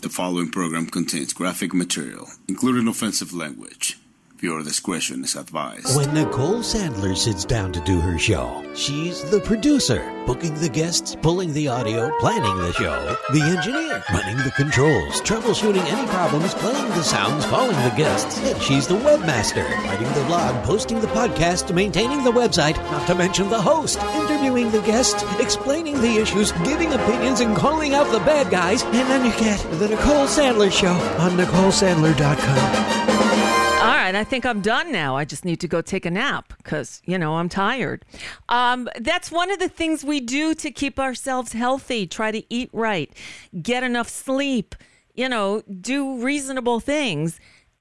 The following program contains graphic material, including offensive language. Viewer discretion is advised. When Nicole Sandler sits down to do her show, she's the producer, booking the guests, pulling the audio, planning the show, the engineer, running the controls, troubleshooting any problems, playing the sounds, calling the guests, and she's the webmaster, writing the blog, posting the podcast, maintaining the website, not to mention the host, interviewing the guests, explaining the issues, giving opinions, and calling out the bad guys, and then you get the Nicole Sandler Show on NicoleSandler.com. Right, I think I'm done now. I just need to go take a nap because, you know, I'm tired. Um, that's one of the things we do to keep ourselves healthy. Try to eat right, get enough sleep, you know, do reasonable things.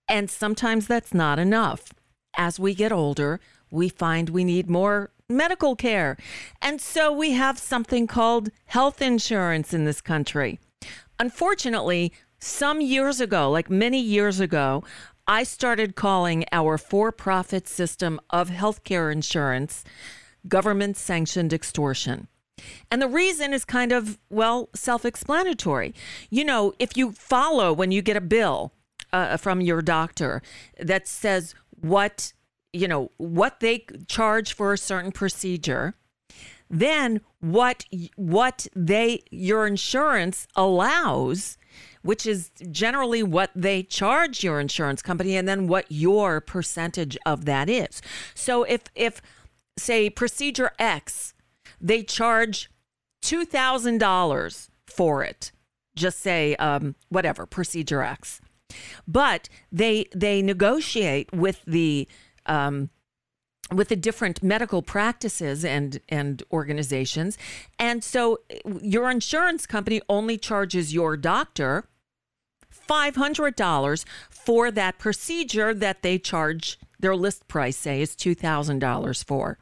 And sometimes that's not enough. As we get older, we find we need more medical care. And so we have something called health insurance in this country. Unfortunately, some years ago, like many years ago, I started calling our for profit system of healthcare insurance government sanctioned extortion. And the reason is kind of, well, self explanatory. You know, if you follow when you get a bill uh, from your doctor that says what, you know, what they charge for a certain procedure, then what what they your insurance allows which is generally what they charge your insurance company and then what your percentage of that is. So if if say procedure X, they charge $2,000 for it. Just say um, whatever, procedure X. But they they negotiate with the um, with the different medical practices and and organizations and so your insurance company only charges your doctor $500 for that procedure that they charge their list price, say, is $2,000 for.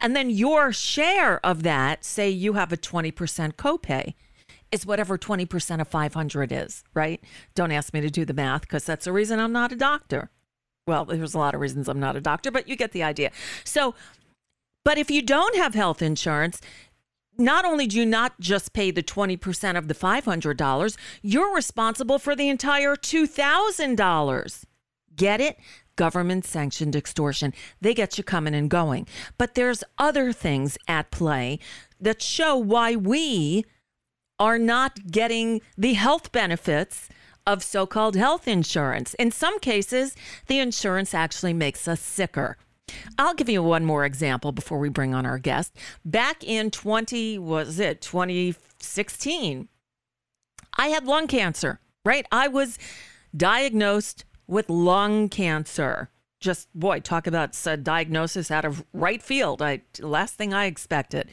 And then your share of that, say you have a 20% copay, is whatever 20% of 500 is, right? Don't ask me to do the math because that's the reason I'm not a doctor. Well, there's a lot of reasons I'm not a doctor, but you get the idea. So, but if you don't have health insurance, not only do you not just pay the 20% of the $500, you're responsible for the entire $2,000. Get it? Government sanctioned extortion. They get you coming and going. But there's other things at play that show why we are not getting the health benefits of so called health insurance. In some cases, the insurance actually makes us sicker. I'll give you one more example before we bring on our guest. Back in 20 was it 2016, I had lung cancer, right? I was diagnosed with lung cancer. Just boy, talk about a diagnosis out of right field. I last thing I expected.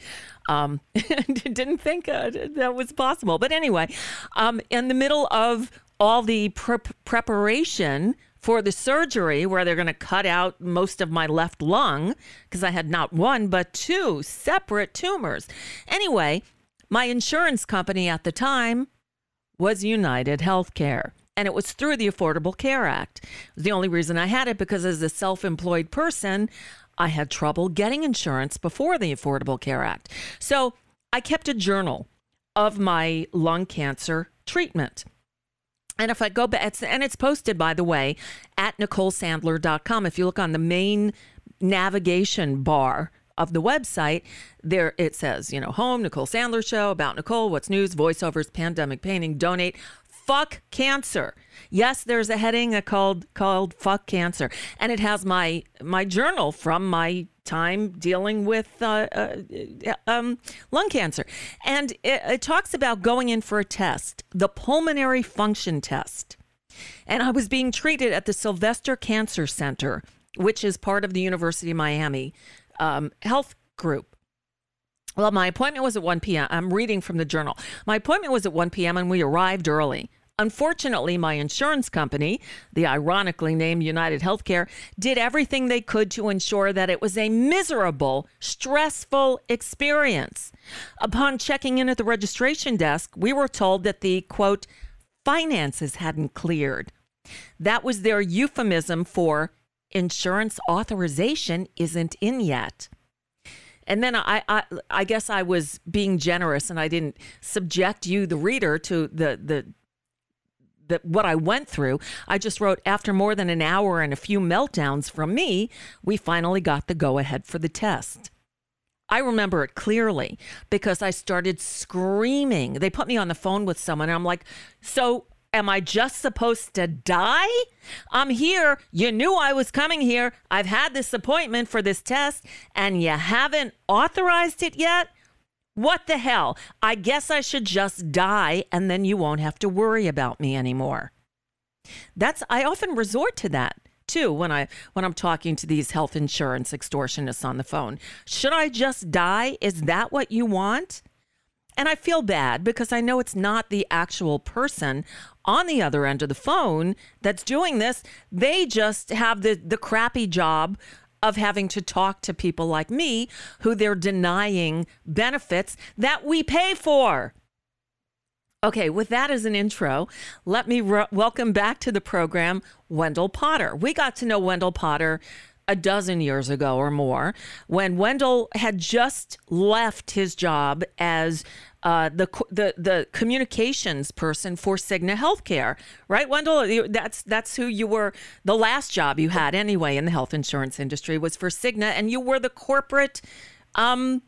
Um, didn't think uh, that was possible. But anyway, um, in the middle of all the pre- preparation for the surgery where they're going to cut out most of my left lung because I had not one, but two separate tumors. Anyway, my insurance company at the time was United Healthcare. And it was through the Affordable Care Act. The only reason I had it because as a self employed person, I had trouble getting insurance before the Affordable Care Act. So I kept a journal of my lung cancer treatment. And if I go back, it's, and it's posted, by the way, at NicoleSandler.com. If you look on the main navigation bar of the website, there it says, you know, home, Nicole Sandler show, about Nicole, what's news, voiceovers, pandemic painting, donate. Fuck cancer. Yes, there's a heading uh, called called "Fuck Cancer," and it has my my journal from my time dealing with uh, uh, um, lung cancer, and it, it talks about going in for a test, the pulmonary function test, and I was being treated at the Sylvester Cancer Center, which is part of the University of Miami um, health group. Well, my appointment was at 1 p.m. I'm reading from the journal. My appointment was at 1 p.m. and we arrived early. Unfortunately, my insurance company, the ironically named United Healthcare, did everything they could to ensure that it was a miserable, stressful experience. Upon checking in at the registration desk, we were told that the quote, finances hadn't cleared. That was their euphemism for insurance authorization isn't in yet. And then I, I, I guess I was being generous and I didn't subject you, the reader, to the, the, the what I went through. I just wrote after more than an hour and a few meltdowns from me, we finally got the go ahead for the test. I remember it clearly because I started screaming. They put me on the phone with someone and I'm like, "So Am I just supposed to die? I'm here. You knew I was coming here. I've had this appointment for this test, and you haven't authorized it yet? What the hell? I guess I should just die, and then you won't have to worry about me anymore. That's I often resort to that too when I when I'm talking to these health insurance extortionists on the phone. Should I just die? Is that what you want? And I feel bad because I know it's not the actual person on the other end of the phone that's doing this. They just have the, the crappy job of having to talk to people like me who they're denying benefits that we pay for. Okay, with that as an intro, let me re- welcome back to the program Wendell Potter. We got to know Wendell Potter a dozen years ago or more when Wendell had just left his job as uh, the the the communications person for Cigna Healthcare, right, Wendell? That's that's who you were. The last job you had, anyway, in the health insurance industry was for Cigna, and you were the corporate um,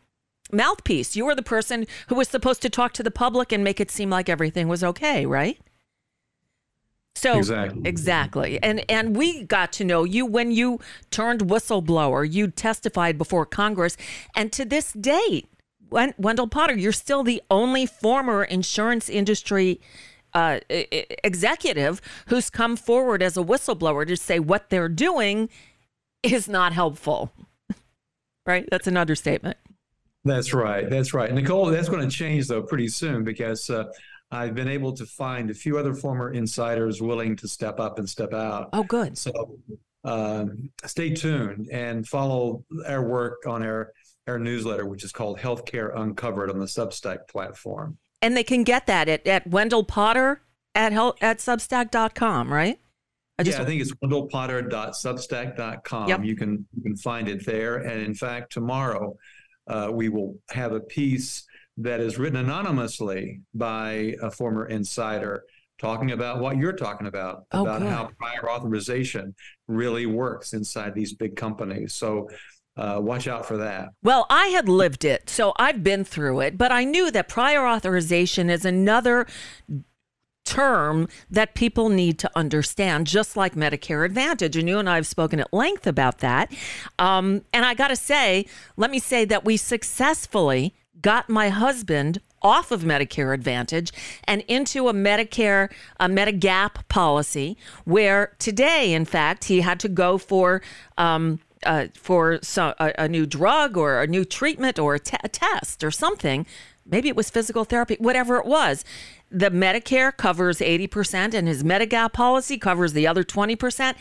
mouthpiece. You were the person who was supposed to talk to the public and make it seem like everything was okay, right? So exactly. exactly. And and we got to know you when you turned whistleblower. You testified before Congress and to this date, Wendell Potter, you're still the only former insurance industry uh, executive who's come forward as a whistleblower to say what they're doing is not helpful. right? That's an understatement. That's right. That's right. Nicole, that's going to change though pretty soon because uh, I've been able to find a few other former insiders willing to step up and step out. Oh, good. So uh, stay tuned and follow our work on our, our newsletter, which is called Healthcare Uncovered on the Substack platform. And they can get that at, at Wendell Potter at, health, at substack.com, right? I just, yeah, I think it's wendellpotter.substack.com. Yep. You can you can find it there. And in fact, tomorrow uh, we will have a piece that is written anonymously by a former insider talking about what you're talking about oh, about good. how prior authorization really works inside these big companies so uh, watch out for that. Well, I had lived it, so I've been through it, but I knew that prior authorization is another term that people need to understand, just like Medicare Advantage. And you and I have spoken at length about that. Um, and I got to say, let me say that we successfully got my husband off of Medicare Advantage and into a Medicare, a Medigap policy, where today, in fact, he had to go for um, uh, for so, a, a, new drug or a new treatment or a, t- a test or something. Maybe it was physical therapy, whatever it was. The Medicare covers 80%, and his Medigap policy covers the other 20%.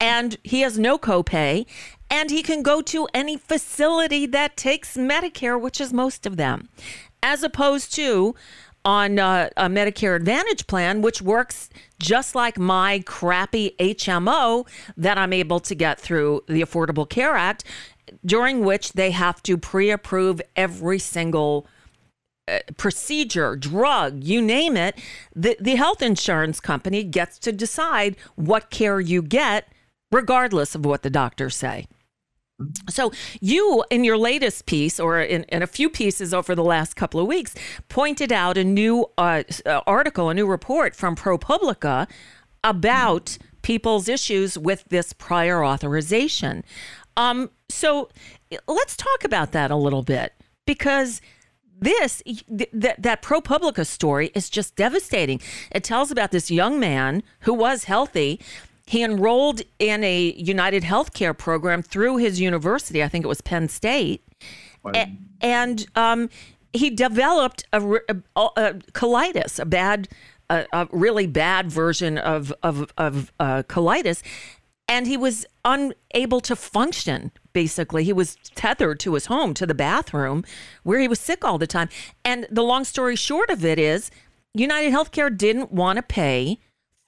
And he has no copay and he can go to any facility that takes Medicare, which is most of them, as opposed to on uh, a Medicare Advantage plan, which works just like my crappy HMO that I'm able to get through the Affordable Care Act, during which they have to pre approve every single uh, procedure, drug, you name it, the, the health insurance company gets to decide what care you get, regardless of what the doctors say. So, you, in your latest piece, or in, in, a few pieces over the last couple of weeks, pointed out a new uh, uh article, a new report from ProPublica about people's issues with this prior authorization. Um, so, let's talk about that a little bit because this th- that ProPublica story is just devastating. It tells about this young man who was healthy. He enrolled in a United Healthcare program through his university. I think it was Penn State, a- and um, he developed a, a, a, colitis, a bad, a, really bad version of of, of uh, colitis, and he was unable to function basically. He was tethered to his home to the bathroom where he was sick all the time. And the long story short of it is united healthcare didn't want to pay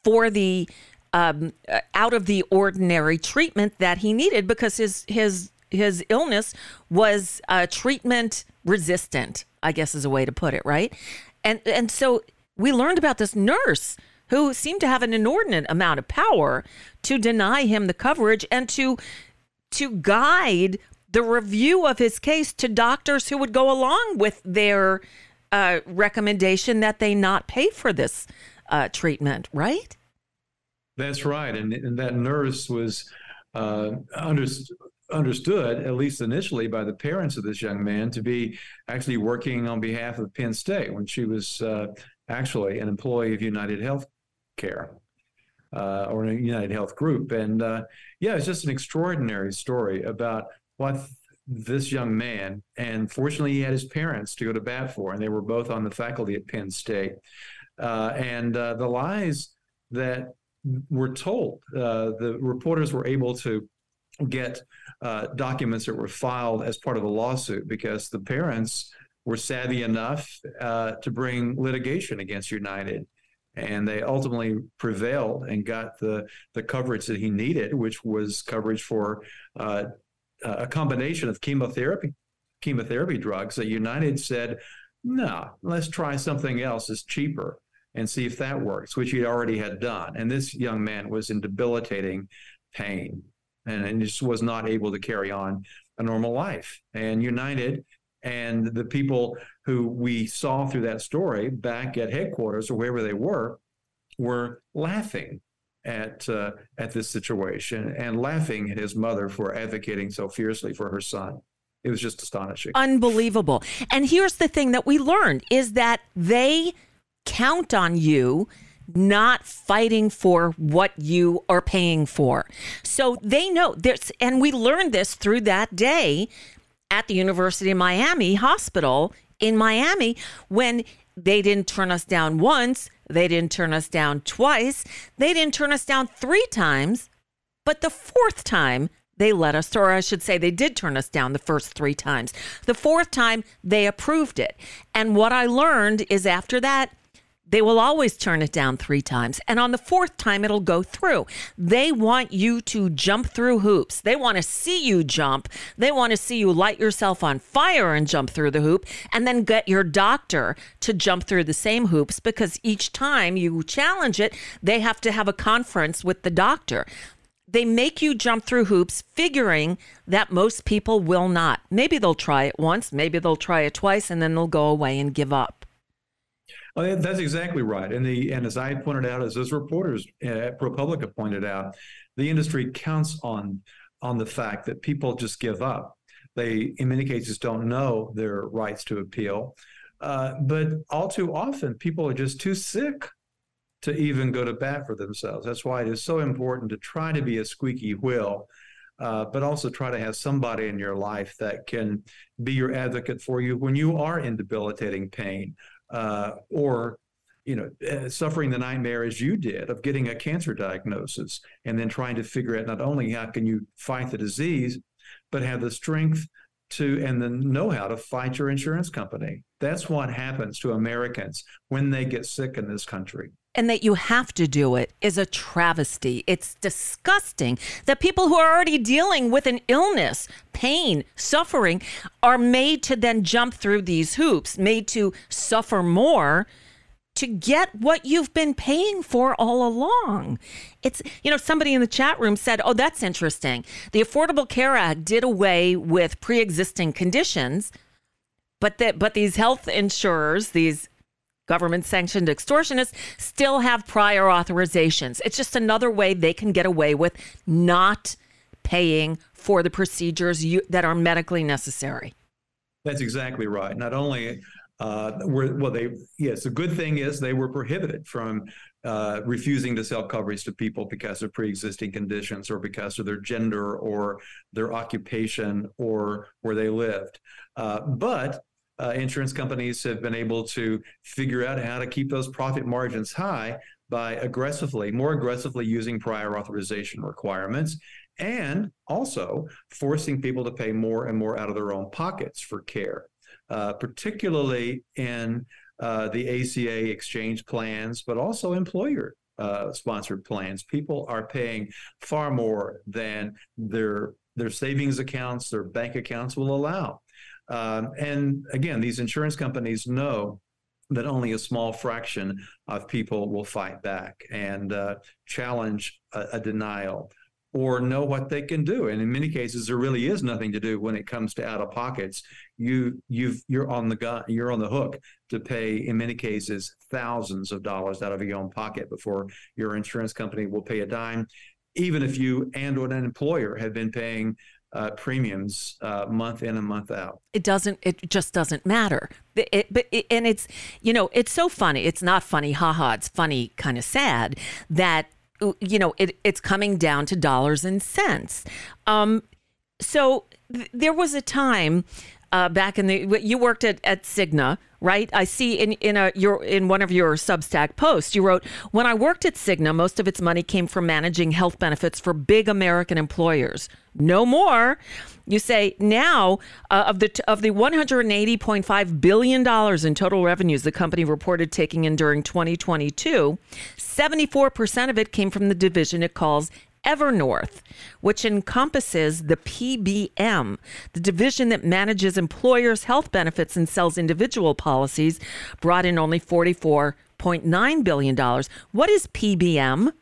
for the um, out of the ordinary treatment that he needed because his his his illness was uh, treatment resistant i guess is a way to put it right and and so we learned about this nurse who seemed to have an inordinate amount of power to deny him the coverage and to to guide the review of his case to doctors who would go along with their uh, recommendation that they not pay for this uh, treatment, right? That's right, and, and that nurse was uh, understood understood, at least initially, by the parents of this young man to be actually working on behalf of Penn State when she was uh, actually an employee of United Health Care uh, or United Health Group. And uh, yeah, it's just an extraordinary story about what this young man, and fortunately, he had his parents to go to bat for, and they were both on the faculty at Penn State. Uh, and uh, the lies that were told, uh, the reporters were able to get uh, documents that were filed as part of a lawsuit because the parents were savvy enough to bring litigation against United and they ultimately prevailed and got the the coverage that he needed, which was coverage for uh, a combination of chemotherapy chemotherapy drugs. That United said, "No, let's try something else It's cheaper." And see if that works, which he already had done. And this young man was in debilitating pain and, and just was not able to carry on a normal life. And United and the people who we saw through that story back at headquarters or wherever they were were laughing at uh, at this situation and laughing at his mother for advocating so fiercely for her son. It was just astonishing. Unbelievable. And here's the thing that we learned is that they count on you not fighting for what you are paying for. So they know this and we learned this through that day at the University of Miami Hospital in Miami when they didn't turn us down once, they didn't turn us down twice, they didn't turn us down three times, but the fourth time they let us, or I should say, they did turn us down the first three times. The fourth time, they approved it. And what I learned is after that, they will always turn it down three times. And on the fourth time, it'll go through. They want you to jump through hoops. They want to see you jump. They want to see you light yourself on fire and jump through the hoop, and then get your doctor to jump through the same hoops because each time you challenge it, they have to have a conference with the doctor. They make you jump through hoops, figuring that most people will not. Maybe they'll try it once, maybe they'll try it twice, and then they'll go away and give up. Well, oh, that's exactly right. And the and as I pointed out, as those reporters at ProPublica pointed out, the industry counts on on the fact that people just give up. They, in many cases, don't know their rights to appeal. Uh, but all too often, people are just too sick to even go to bat for themselves. That's why it is so important to try to be a squeaky wheel, uh, but also try to have somebody in your life that can be your advocate for you when you are in debilitating pain uh, or you know, uh, suffering the nightmare as you did of getting a cancer diagnosis and then trying to figure out not only how can you fight the disease, but have the strength to and the know-how to fight your insurance company. That's what happens to Americans when they get sick in this country and that you have to do it is a travesty. It's disgusting that people who are already dealing with an illness, pain, suffering are made to then jump through these hoops, made to suffer more to get what you've been paying for all along. It's, you know, somebody in the chat room said, oh, that's interesting. The Affordable Care Act did away with pre existing conditions. But that, but these health insurers, these government sanctioned extortionists still have prior authorizations. It's just another way they can get away with not paying for the procedures you, that are medically necessary. That's exactly right. Not only uh, were well, they yes, the good thing is they were prohibited from uh, refusing to sell coverage to people because of pre-existing conditions or because of their gender or their occupation or where they lived. Uh, but uh, insurance companies have been able to figure out how to keep those profit margins high by aggressively, more aggressively using prior authorization requirements and also forcing people to pay more and more out of their own pockets for care, uh, particularly in uh, the ACA exchange plans, but also employer uh, sponsored plans. People are paying far more than their their savings accounts, their bank accounts will allow. Um, and again, these insurance companies know that only a small fraction of people will fight back and uh, challenge a, a, denial or know what they can do. And in many cases, there really is nothing to do when it comes to out of pockets. You you've you're on the gun, you're on the hook to pay in many cases thousands of dollars out of your own pocket before your insurance company will pay a dime. Even if you and or an employer have been paying uh, premiums uh, month in and month out. It doesn't. It just doesn't matter. It, but it, and it's you know it's so funny. It's not funny, haha. It's funny, kind of sad that you know it, it's coming down to dollars and cents. Um, so th- there was a time uh, back in the you worked at, at Cigna, right? I see in in a your in one of your Substack posts you wrote, "When I worked at Cigna, most of its money came from managing health benefits for big American employers. No more." You say now uh, of the of the 180.5 billion dollars in total revenues the company reported taking in during 2022, 74% of it came from the division it calls Evernorth, which encompasses the PBM, the division that manages employers' health benefits and sells individual policies, brought in only $44.9 billion. What is PBM?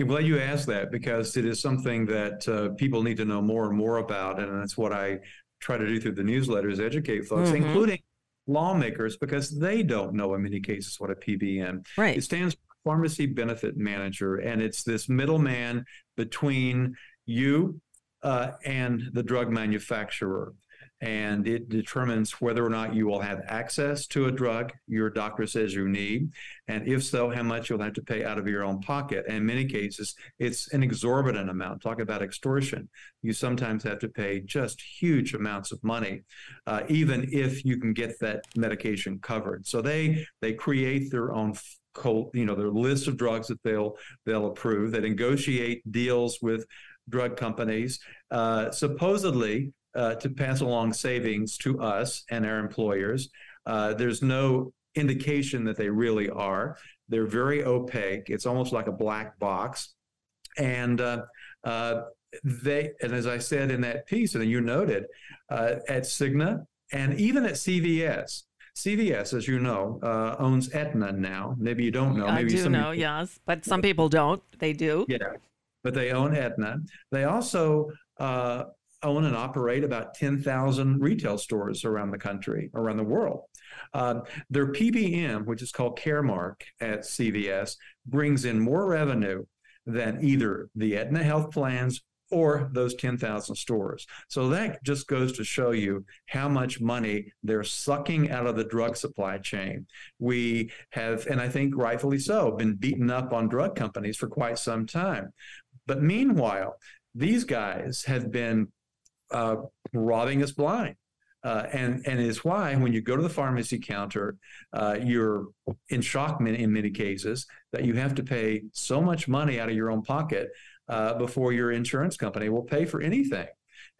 I'm glad you asked that because it is something that uh, people need to know more and more about. And that's what I try to do through the newsletters, educate folks, mm-hmm. including lawmakers, because they don't know in many cases what a PBM. Right. It stands pharmacy benefit manager, and it's this middleman between you uh, and the drug manufacturer. And it determines whether or not you will have access to a drug your doctor says you need. And if so, how much you'll have to pay out of your own pocket. And in many cases, it's an exorbitant amount. Talk about extortion. You sometimes have to pay just huge amounts of money, uh, even if you can get that medication covered. So they they create their own you know, their list of drugs that they'll they'll approve. They negotiate deals with drug companies, uh, supposedly uh, to pass along savings to us and our employers. Uh, there's no indication that they really are. They're very opaque. It's almost like a black box, and uh, uh, they and as I said in that piece, and you noted uh, at Cigna and even at CVS, CVS, as you know, uh, owns Aetna now. Maybe you don't know. I Maybe do know, people... yes, but some people don't. They do. Yeah, but they own Aetna. They also uh, own and operate about 10,000 retail stores around the country, around the world. Uh, their PBM, which is called Caremark at CVS, brings in more revenue than either the Aetna health plans or those 10,000 stores. So that just goes to show you how much money they're sucking out of the drug supply chain. We have, and I think rightfully so, been beaten up on drug companies for quite some time. But meanwhile, these guys have been uh, robbing us blind. Uh, and and is why when you go to the pharmacy counter, uh, you're in shock in many cases that you have to pay so much money out of your own pocket uh, before your insurance company will pay for anything.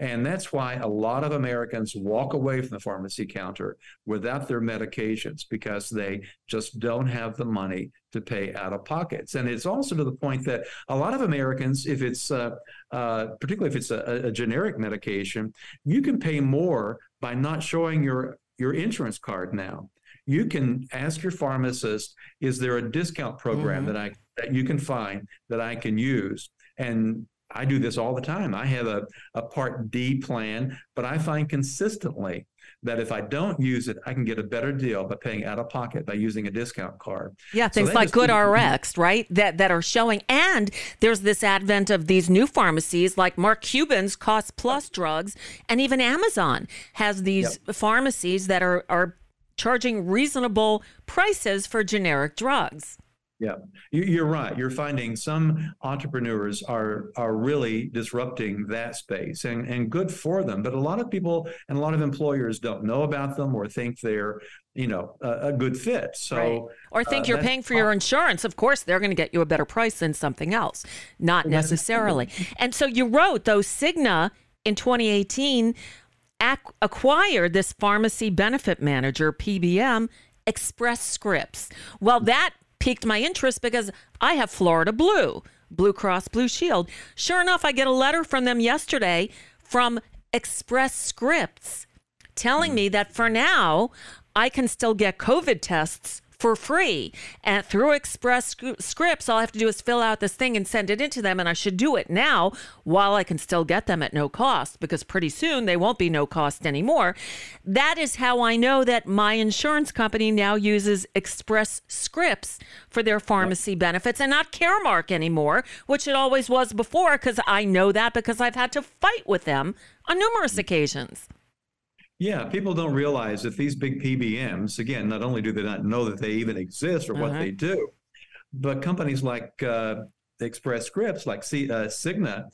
And that's why a lot of Americans walk away from the pharmacy counter without their medications because they just don't have the money to pay out of pockets. And it's also to the point that a lot of Americans, if it's uh, uh, particularly if it's a, a generic medication, you can pay more by not showing your your insurance card now you can ask your pharmacist, is there a discount program mm-hmm. that I that you can find that I can use? And I do this all the time. I have a, a Part D plan, but I find consistently that if I don't use it, I can get a better deal by paying out of pocket by using a discount card. Yeah, things so like GoodRx, right? That that are showing. And there's this advent of these new pharmacies like Mark Cuban's Cost Plus drugs, and even Amazon has these yep. pharmacies that are are charging reasonable prices for generic drugs. Yeah, you're right. You're finding some entrepreneurs are are really disrupting that space, and and good for them. But a lot of people and a lot of employers don't know about them or think they're you know a, a good fit. So right. or think uh, you're paying for your insurance. Of course, they're going to get you a better price than something else. Not necessarily. And so you wrote though Cigna in 2018 ac- acquired this pharmacy benefit manager, PBM, Express Scripts. Well, that piqued my interest because I have Florida Blue, Blue Cross Blue Shield. Sure enough, I get a letter from them yesterday from Express Scripts telling me that for now, I can still get COVID tests for free. And through Express Scripts, all I have to do is fill out this thing and send it into them. And I should do it now while I can still get them at no cost because pretty soon they won't be no cost anymore. That is how I know that my insurance company now uses Express Scripts for their pharmacy benefits and not Caremark anymore, which it always was before because I know that because I've had to fight with them on numerous mm. occasions. Yeah, people don't realize that these big PBMs, again, not only do they not know that they even exist or what uh-huh. they do, but companies like uh, Express Scripts, like C- uh, Cigna,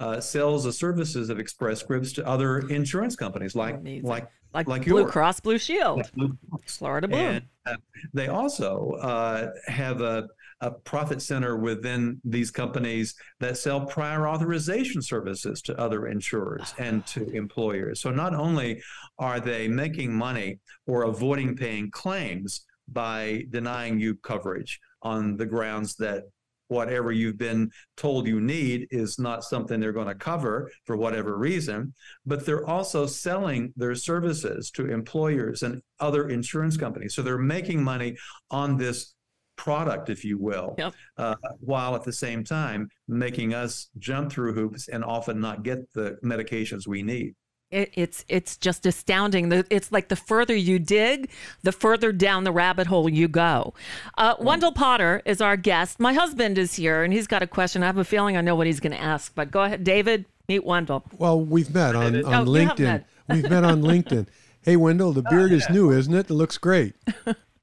uh, sells the services of Express Scripts to other insurance companies like like like, like Blue yours. Cross Blue Shield, like Blue Florida Blue. And, uh, they also uh, have a a profit center within these companies that sell prior authorization services to other insurers and to ah. employers. So not only are they making money or avoiding paying claims by denying you coverage on the grounds that whatever you've been told you need is not something they're going to cover for whatever reason, but they're also selling their services to employers and other insurance companies. So they're making money on this product, if you will, yep. uh, while at the same time making us jump through hoops and often not get the medications we need. It, it's it's just astounding. It's like the further you dig, the further down the rabbit hole you go. Uh, mm. Wendell Potter is our guest. My husband is here, and he's got a question. I have a feeling I know what he's going to ask. But go ahead, David. Meet Wendell. Well, we've met on, on oh, LinkedIn. Met. we've met on LinkedIn. Hey, Wendell, the beard oh, yeah. is new, isn't it? It looks great.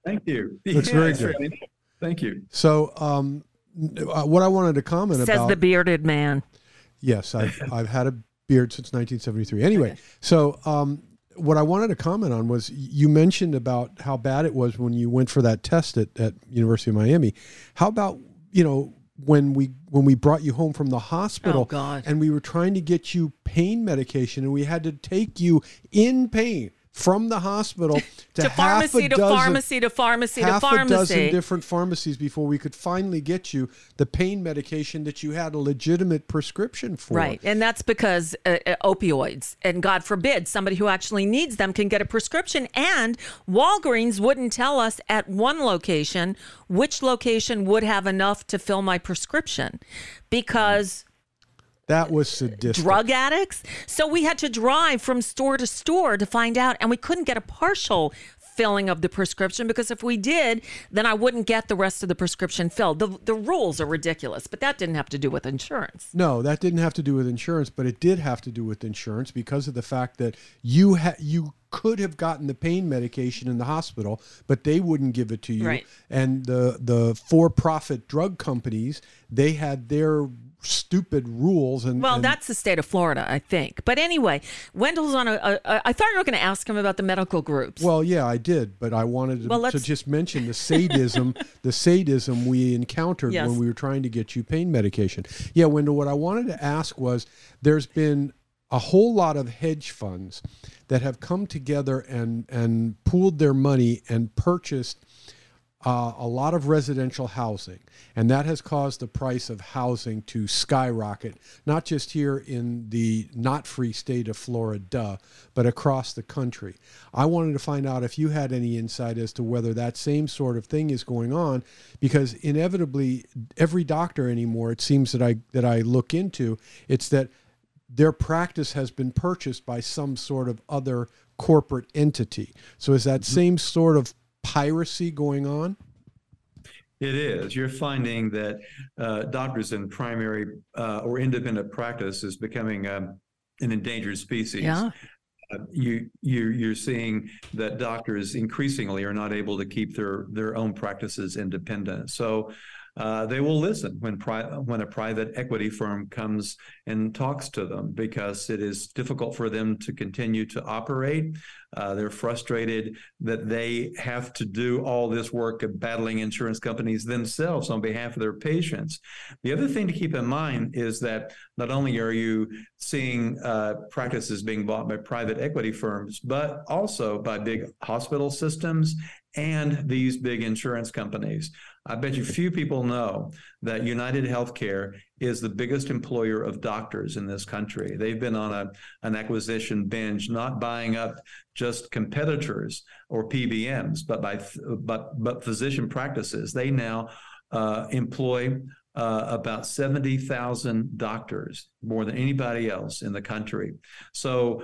Thank you. Looks yeah, very good. Right. Thank you. So, um, uh, what I wanted to comment Says about. Says the bearded man. Yes, I've, I've had a beard since 1973. Anyway, so um, what I wanted to comment on was you mentioned about how bad it was when you went for that test at, at University of Miami. How about, you know, when we when we brought you home from the hospital oh, and we were trying to get you pain medication and we had to take you in pain from the hospital to, to pharmacy to dozen, pharmacy to pharmacy half to pharmacy. a dozen different pharmacies before we could finally get you the pain medication that you had a legitimate prescription for. Right, and that's because uh, uh, opioids, and God forbid somebody who actually needs them can get a prescription. And Walgreens wouldn't tell us at one location which location would have enough to fill my prescription because that was sadistic. Drug addicts. So we had to drive from store to store to find out, and we couldn't get a partial filling of the prescription because if we did, then I wouldn't get the rest of the prescription filled. The, the rules are ridiculous, but that didn't have to do with insurance. No, that didn't have to do with insurance, but it did have to do with insurance because of the fact that you ha- you could have gotten the pain medication in the hospital, but they wouldn't give it to you. Right. And the the for-profit drug companies, they had their stupid rules and well and, that's the state of florida i think but anyway wendell's on a. a, a I thought you were going to ask him about the medical groups well yeah i did but i wanted to, well, to just mention the sadism the sadism we encountered yes. when we were trying to get you pain medication yeah wendell what i wanted to ask was there's been a whole lot of hedge funds that have come together and and pooled their money and purchased uh, a lot of residential housing, and that has caused the price of housing to skyrocket, not just here in the not free state of Florida, but across the country. I wanted to find out if you had any insight as to whether that same sort of thing is going on, because inevitably, every doctor anymore, it seems that I that I look into, it's that their practice has been purchased by some sort of other corporate entity. So is that same sort of piracy going on? It is. You're finding that uh, doctors in primary uh, or independent practice is becoming um, an endangered species. Yeah. Uh, you you you're seeing that doctors increasingly are not able to keep their their own practices independent. So uh, they will listen when pri- when a private equity firm comes and talks to them because it is difficult for them to continue to operate. Uh, they're frustrated that they have to do all this work of battling insurance companies themselves on behalf of their patients. The other thing to keep in mind is that not only are you seeing uh, practices being bought by private equity firms, but also by big hospital systems and these big insurance companies. I bet you few people know that United Healthcare is the biggest employer of doctors in this country. They've been on a, an acquisition binge, not buying up just competitors or PBMs, but by but but physician practices. They now uh, employ uh, about 70,000 doctors, more than anybody else in the country. So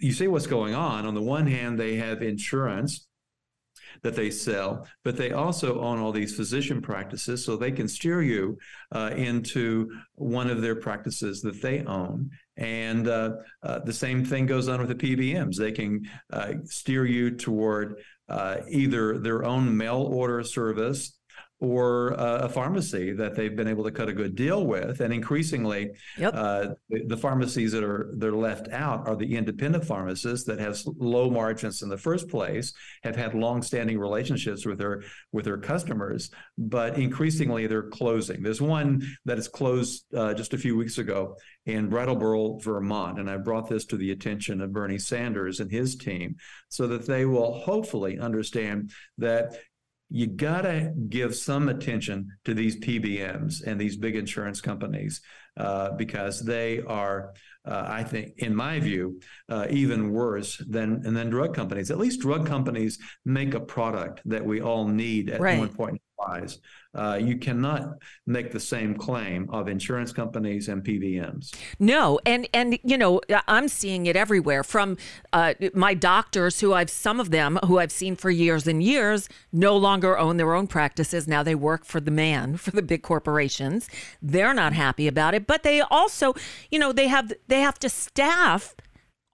you see what's going on. On the one hand, they have insurance that they sell, but they also own all these physician practices, so they can steer you uh, into one of their practices that they own. And uh, uh, the same thing goes on with the PBMs. They can uh, steer you toward uh, either their own mail order service or uh, a pharmacy that they've been able to cut a good deal with. And increasingly, yep. uh, the, the, pharmacies that are they're left out are the independent pharmacists that have low margins in the first place, have had long-standing relationships with their with their customers, but increasingly they're closing. There's one that is closed uh, just a few weeks ago in Brattleboro, Vermont, and I brought this to the attention of Bernie Sanders and his team so that they will hopefully understand that you got to give some attention to these PBMs and these big insurance companies uh, because they are, uh, I think, in my view, uh, even worse than and then drug companies. At least drug companies make a product that we all need at right. one point lives. Uh, you cannot make the same claim of insurance companies and PBMs. No, and and you know I'm seeing it everywhere from uh, my doctors who I've some of them who I've seen for years and years no longer own their own practices. Now they work for the man for the big corporations. They're not happy about it, but they also, you know, they have they have to staff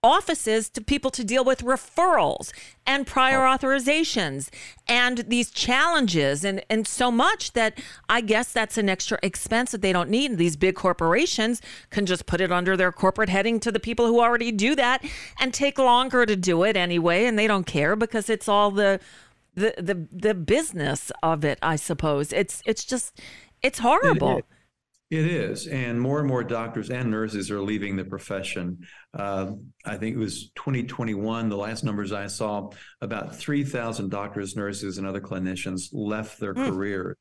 offices to people to deal with referrals and prior oh. authorizations and these challenges and and so much that I guess that's an extra expense that they don't need. These big corporations can just put it under their corporate heading to the people who already do that and take longer to do it anyway and they don't care because it's all the the the, the business of it, I suppose. It's it's just it's horrible. It, it, it is. And more and more doctors and nurses are leaving the profession. Uh, I think it was 2021, the last numbers I saw, about 3,000 doctors, nurses, and other clinicians left their mm. career,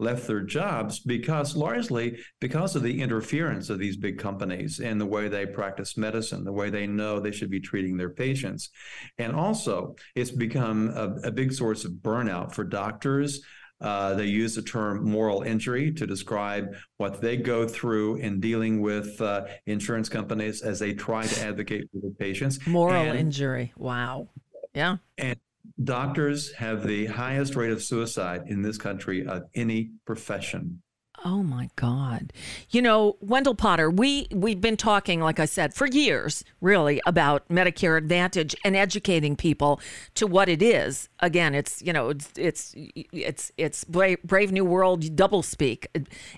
left their jobs because largely because of the interference of these big companies and the way they practice medicine, the way they know they should be treating their patients. And also, it's become a, a big source of burnout for doctors uh, they use the term moral injury to describe what they go through in dealing with uh, insurance companies as they try to advocate for their patients. Moral and, injury. Wow. Yeah. And doctors have the highest rate of suicide in this country of any profession. Oh my God. You know, Wendell Potter, we, we've been talking, like I said, for years, really, about Medicare Advantage and educating people to what it is. Again, it's, you know, it's, it's, it's, it's Brave, Brave New World double speak.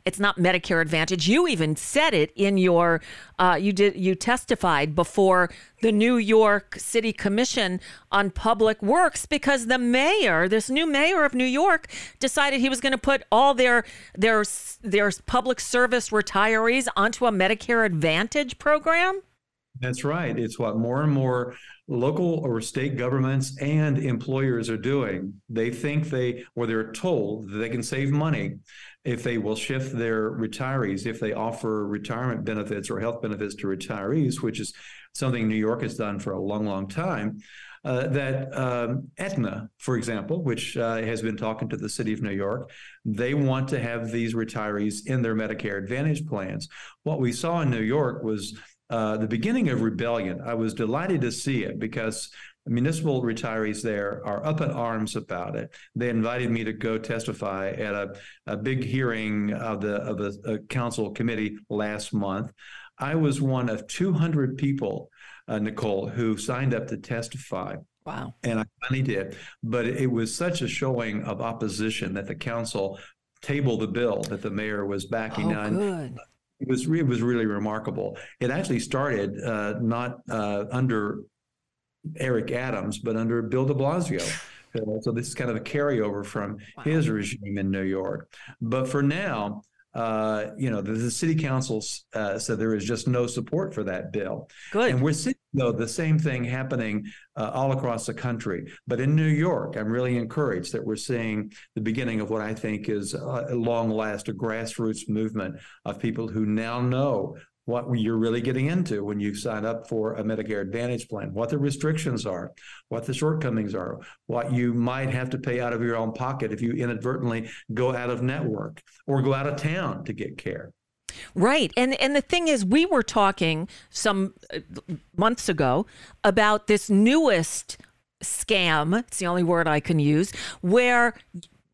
It's not Medicare Advantage. You even said it in your, uh, you did, you testified before the New York City Commission on Public Works because the mayor, this new mayor of New York, decided he was going to put all their their their public service retirees onto a Medicare Advantage program. That's right. It's what more and more local or state governments and employers are doing. They think they, or they're told that they can save money if they will shift their retirees, if they offer retirement benefits or health benefits to retirees, which is something New York has done for a long, long time. Uh, that um, Aetna, for example, which uh, has been talking to the city of New York, they want to have these retirees in their Medicare Advantage plans. What we saw in New York was uh, the beginning of rebellion. I was delighted to see it because municipal retirees there are up in arms about it. They invited me to go testify at a, a big hearing of the of a, a council committee last month. I was one of 200 people uh, Nicole, who signed up to testify. Wow. And I finally did. But it was such a showing of opposition that the council tabled the bill that the mayor was backing oh, on. Good. It was, it was really remarkable. It actually started uh, not uh, under Eric Adams, but under Bill de Blasio. So this is kind of a carryover from wow. his regime in New York. But for now, uh, you know, the, the city council uh, said there is just no support for that bill. Good. And we're seeing, though, the same thing happening uh, all across the country. But in New York, I'm really encouraged that we're seeing the beginning of what I think is a long last, a grassroots movement of people who now know what you're really getting into when you sign up for a Medicare Advantage plan, what the restrictions are, what the shortcomings are, what you might have to pay out of your own pocket if you inadvertently go out of network or go out of town to get care. Right. And and the thing is we were talking some uh, months ago about this newest scam, it's the only word I can use, where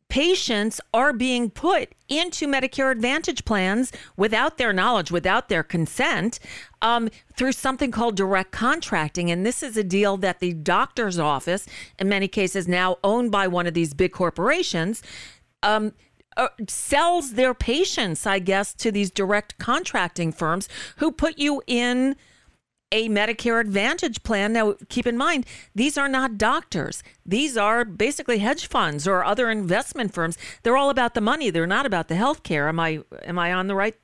patients are being put into Medicare Advantage plans without their knowledge, without their consent, um, through something called direct contracting. And this is a deal that the doctor's office, in many cases now owned by one of these big corporations, um, uh, sells their patients, I guess, to these direct contracting firms who put you in a Medicare Advantage plan. Now, keep in mind, these are not doctors. These are basically hedge funds or other investment firms. They're all about the money. They're not about the health care. Am I am I on the right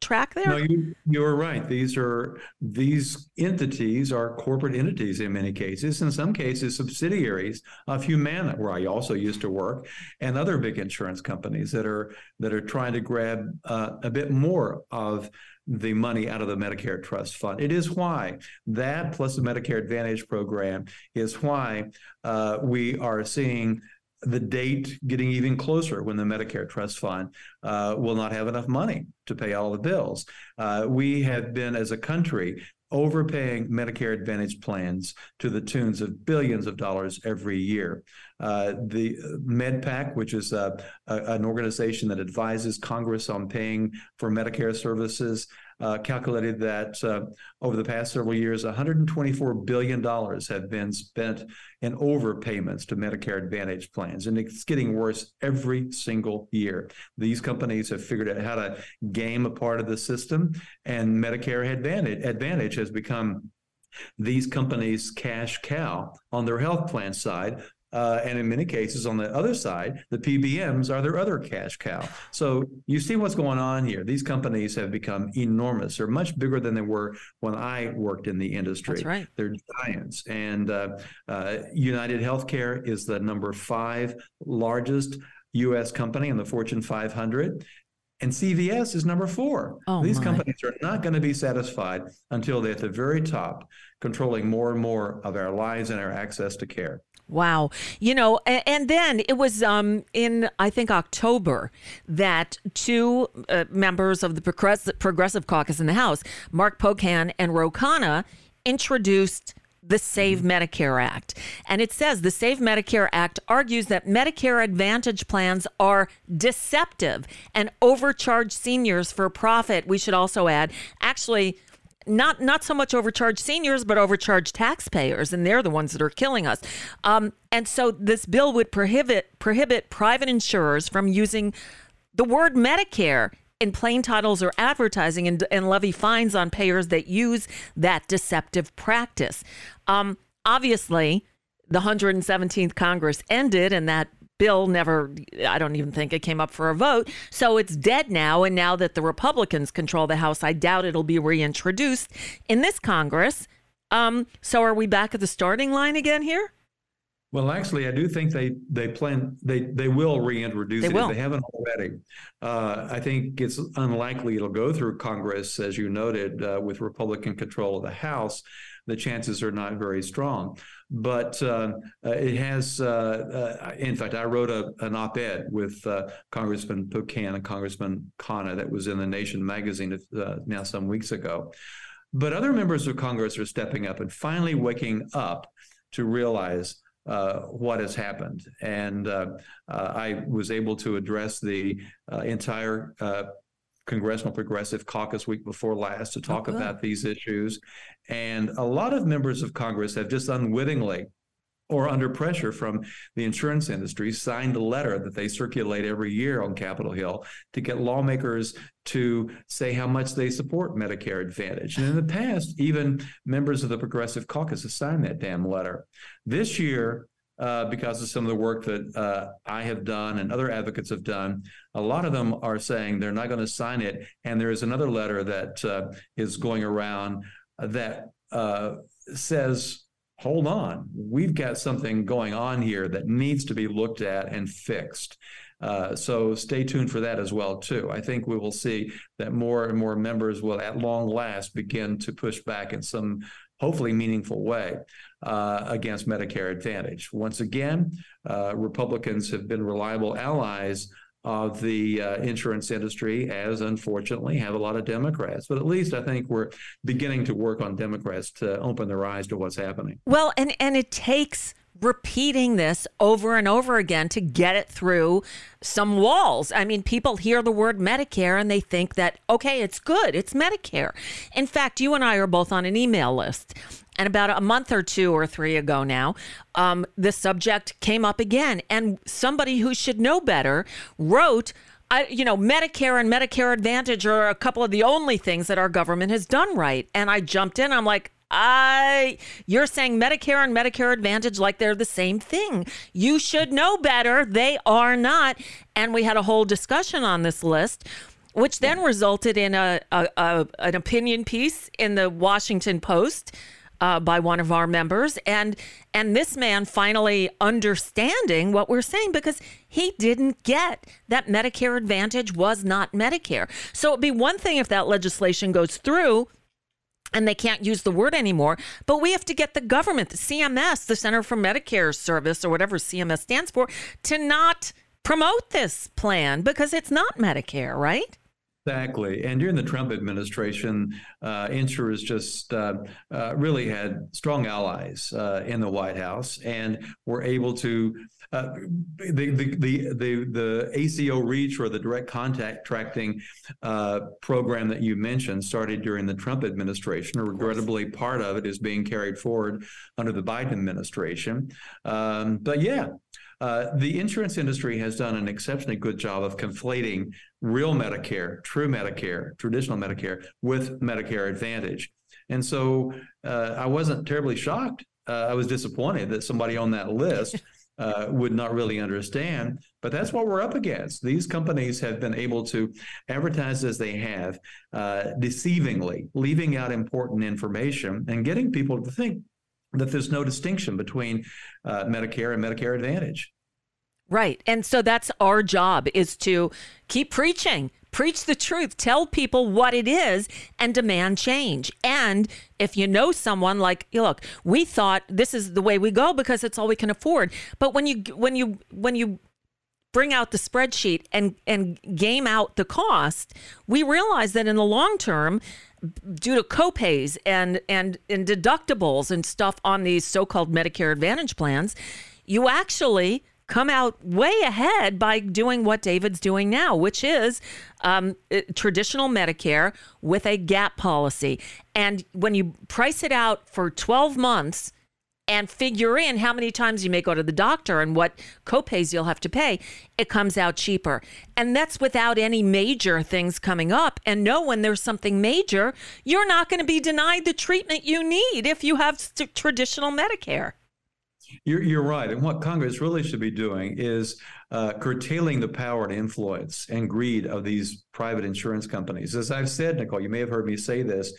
track there? No, you you're right. These are these entities are corporate entities in many cases. In some cases, subsidiaries of Humana, where I also used to work, and other big insurance companies that are that are trying to grab uh, a bit more of the money out of the Medicare Trust Fund. It is why that plus the Medicare Advantage program is why uh, we are seeing the date getting even closer when the Medicare Trust Fund uh, will not have enough money to pay all the bills. Uh, we have been, as a country, overpaying Medicare Advantage plans to the tunes of billions of dollars every year. Uh, the MedPAC, which is a, a, an organization that advises Congress on paying for Medicare services, uh, calculated that uh, over the past several years, $124 billion have been spent in overpayments to Medicare Advantage plans. And it's getting worse every single year. These companies have figured out how to game a part of the system, and Medicare Advantage, Advantage has become these companies' cash cow on their health plan side uh, and in many cases, on the other side, the PBMs are their other cash cow. So you see what's going on here. These companies have become enormous. They're much bigger than they were when I worked in the industry. That's right. They're giants. And uh, uh, United Healthcare is the number five largest U.S. company in the Fortune 500. And CVS is number four. Oh, These my. companies are not going to be satisfied until they're at the very top, controlling more and more of our lives and our access to care. Wow. You know, and, and then it was um, in, I think, October that two uh, members of the Progressive, Progressive Caucus in the House, Mark Pocan and Ro Khanna, introduced the Save Medicare Act. And it says the Save Medicare Act argues that Medicare Advantage plans are deceptive and overcharge seniors for profit. We should also add, actually, not not so much overcharge seniors, but overcharge taxpayers, and they're the ones that are killing us. Um, and so this bill would prohibit prohibit private insurers from using the word Medicare in plain titles or advertising and, and levy fines on payers that use that deceptive practice. Um, obviously, the 117th Congress ended, and that bill never, I don't even think it came up for a vote. So it's dead now. And now that the Republicans control the House, I doubt it'll be reintroduced in this Congress. Um, so are we back at the starting line again here? Well, actually, I do think they they plan they they will reintroduce they it will. if they haven't already. Uh, I think it's unlikely it'll go through Congress, as you noted, uh, with Republican control of the House. The chances are not very strong, but uh, uh it has. Uh, uh, in fact, I wrote a, an op-ed with Congressman Pocan and Congressman Khanna that was in the Nation magazine now some weeks ago. But other members of Congress are stepping up and finally waking up to realize uh, what has happened. And uh, uh, I was able to address the uh, entire uh, Congressional Progressive Caucus week before last to talk oh, about these issues. And a lot of members of Congress have just unwittingly or under pressure from the insurance industry, signed a letter that they circulate every year on Capitol Hill to get lawmakers to say how much they support Medicare Advantage. And in the past, even members of the Progressive Caucus have signed that damn letter. This year, uh, because of some of the work that uh, I have done and other advocates have done. A lot of them are saying they're not going to sign it. And there is another letter that uh, is going around that uh, says hold on, we've got something going on here that needs to be looked at and fixed. Uh, so stay tuned for that as well too. I think we will see that more and more members will, at long last, begin to push back in some hopefully meaningful way uh, against Medicare Advantage. Once again, uh, Republicans have been reliable allies of the uh, insurance industry, as unfortunately have a lot of Democrats. But at least I think we're beginning to work on Democrats to open their eyes to what's happening. Well, and and it takes repeating this over and over again to get it through some walls. I mean, people hear the word Medicare and they think that, okay, it's good, it's Medicare. In fact, you and I are both on an email list. And about a month or two or three ago now, um, the subject came up again. And somebody who should know better wrote, I, you know, Medicare and Medicare Advantage are a couple of the only things that our government has done right. And I jumped in. I'm like, I, you're saying Medicare and Medicare Advantage like they're the same thing. You should know better. They are not. And we had a whole discussion on this list which then resulted in a, a, a, an opinion piece in the Washington Post uh, by one of our members, and and this man finally understanding what we're saying because he didn't get that Medicare Advantage was not Medicare. So it'd be one thing if that legislation goes through and they can't use the word anymore. But we have to get the government, the CMS, the Center for Medicare Service, or whatever CMS stands for, to not promote this plan because it's not Medicare, right? Exactly. And during the Trump administration, uh, insurers just uh, uh, really had strong allies uh, in the White House and were able to. Uh, the, the, the, the, the ACO REACH or the direct contact tracking uh, program that you mentioned started during the Trump administration. Regrettably, part of it is being carried forward under the Biden administration. Um, but yeah, uh, the insurance industry has done an exceptionally good job of conflating real Medicare, true Medicare, traditional Medicare with Medicare Advantage. And so uh, I wasn't terribly shocked. Uh, I was disappointed that somebody on that list uh, would not really understand. But that's what we're up against. These companies have been able to advertise as they have, uh, deceivingly, leaving out important information and getting people to think that there's no distinction between uh, Medicare and Medicare Advantage. Right. And so that's our job is to keep preaching, preach the truth, tell people what it is and demand change. And if you know someone like, look, we thought this is the way we go because it's all we can afford. But when you when you when you bring out the spreadsheet and and game out the cost, we realize that in the long term due to copays and and and deductibles and stuff on these so-called Medicare Advantage plans, you actually come out way ahead by doing what David's doing now, which is um, traditional Medicare with a gap policy. And when you price it out for 12 months, and figure in how many times you may go to the doctor and what copays you'll have to pay, it comes out cheaper. And that's without any major things coming up. And know when there's something major, you're not going to be denied the treatment you need if you have st- traditional Medicare. You're, you're right. And what Congress really should be doing is uh, curtailing the power and influence and greed of these private insurance companies. As I've said, Nicole, you may have heard me say this.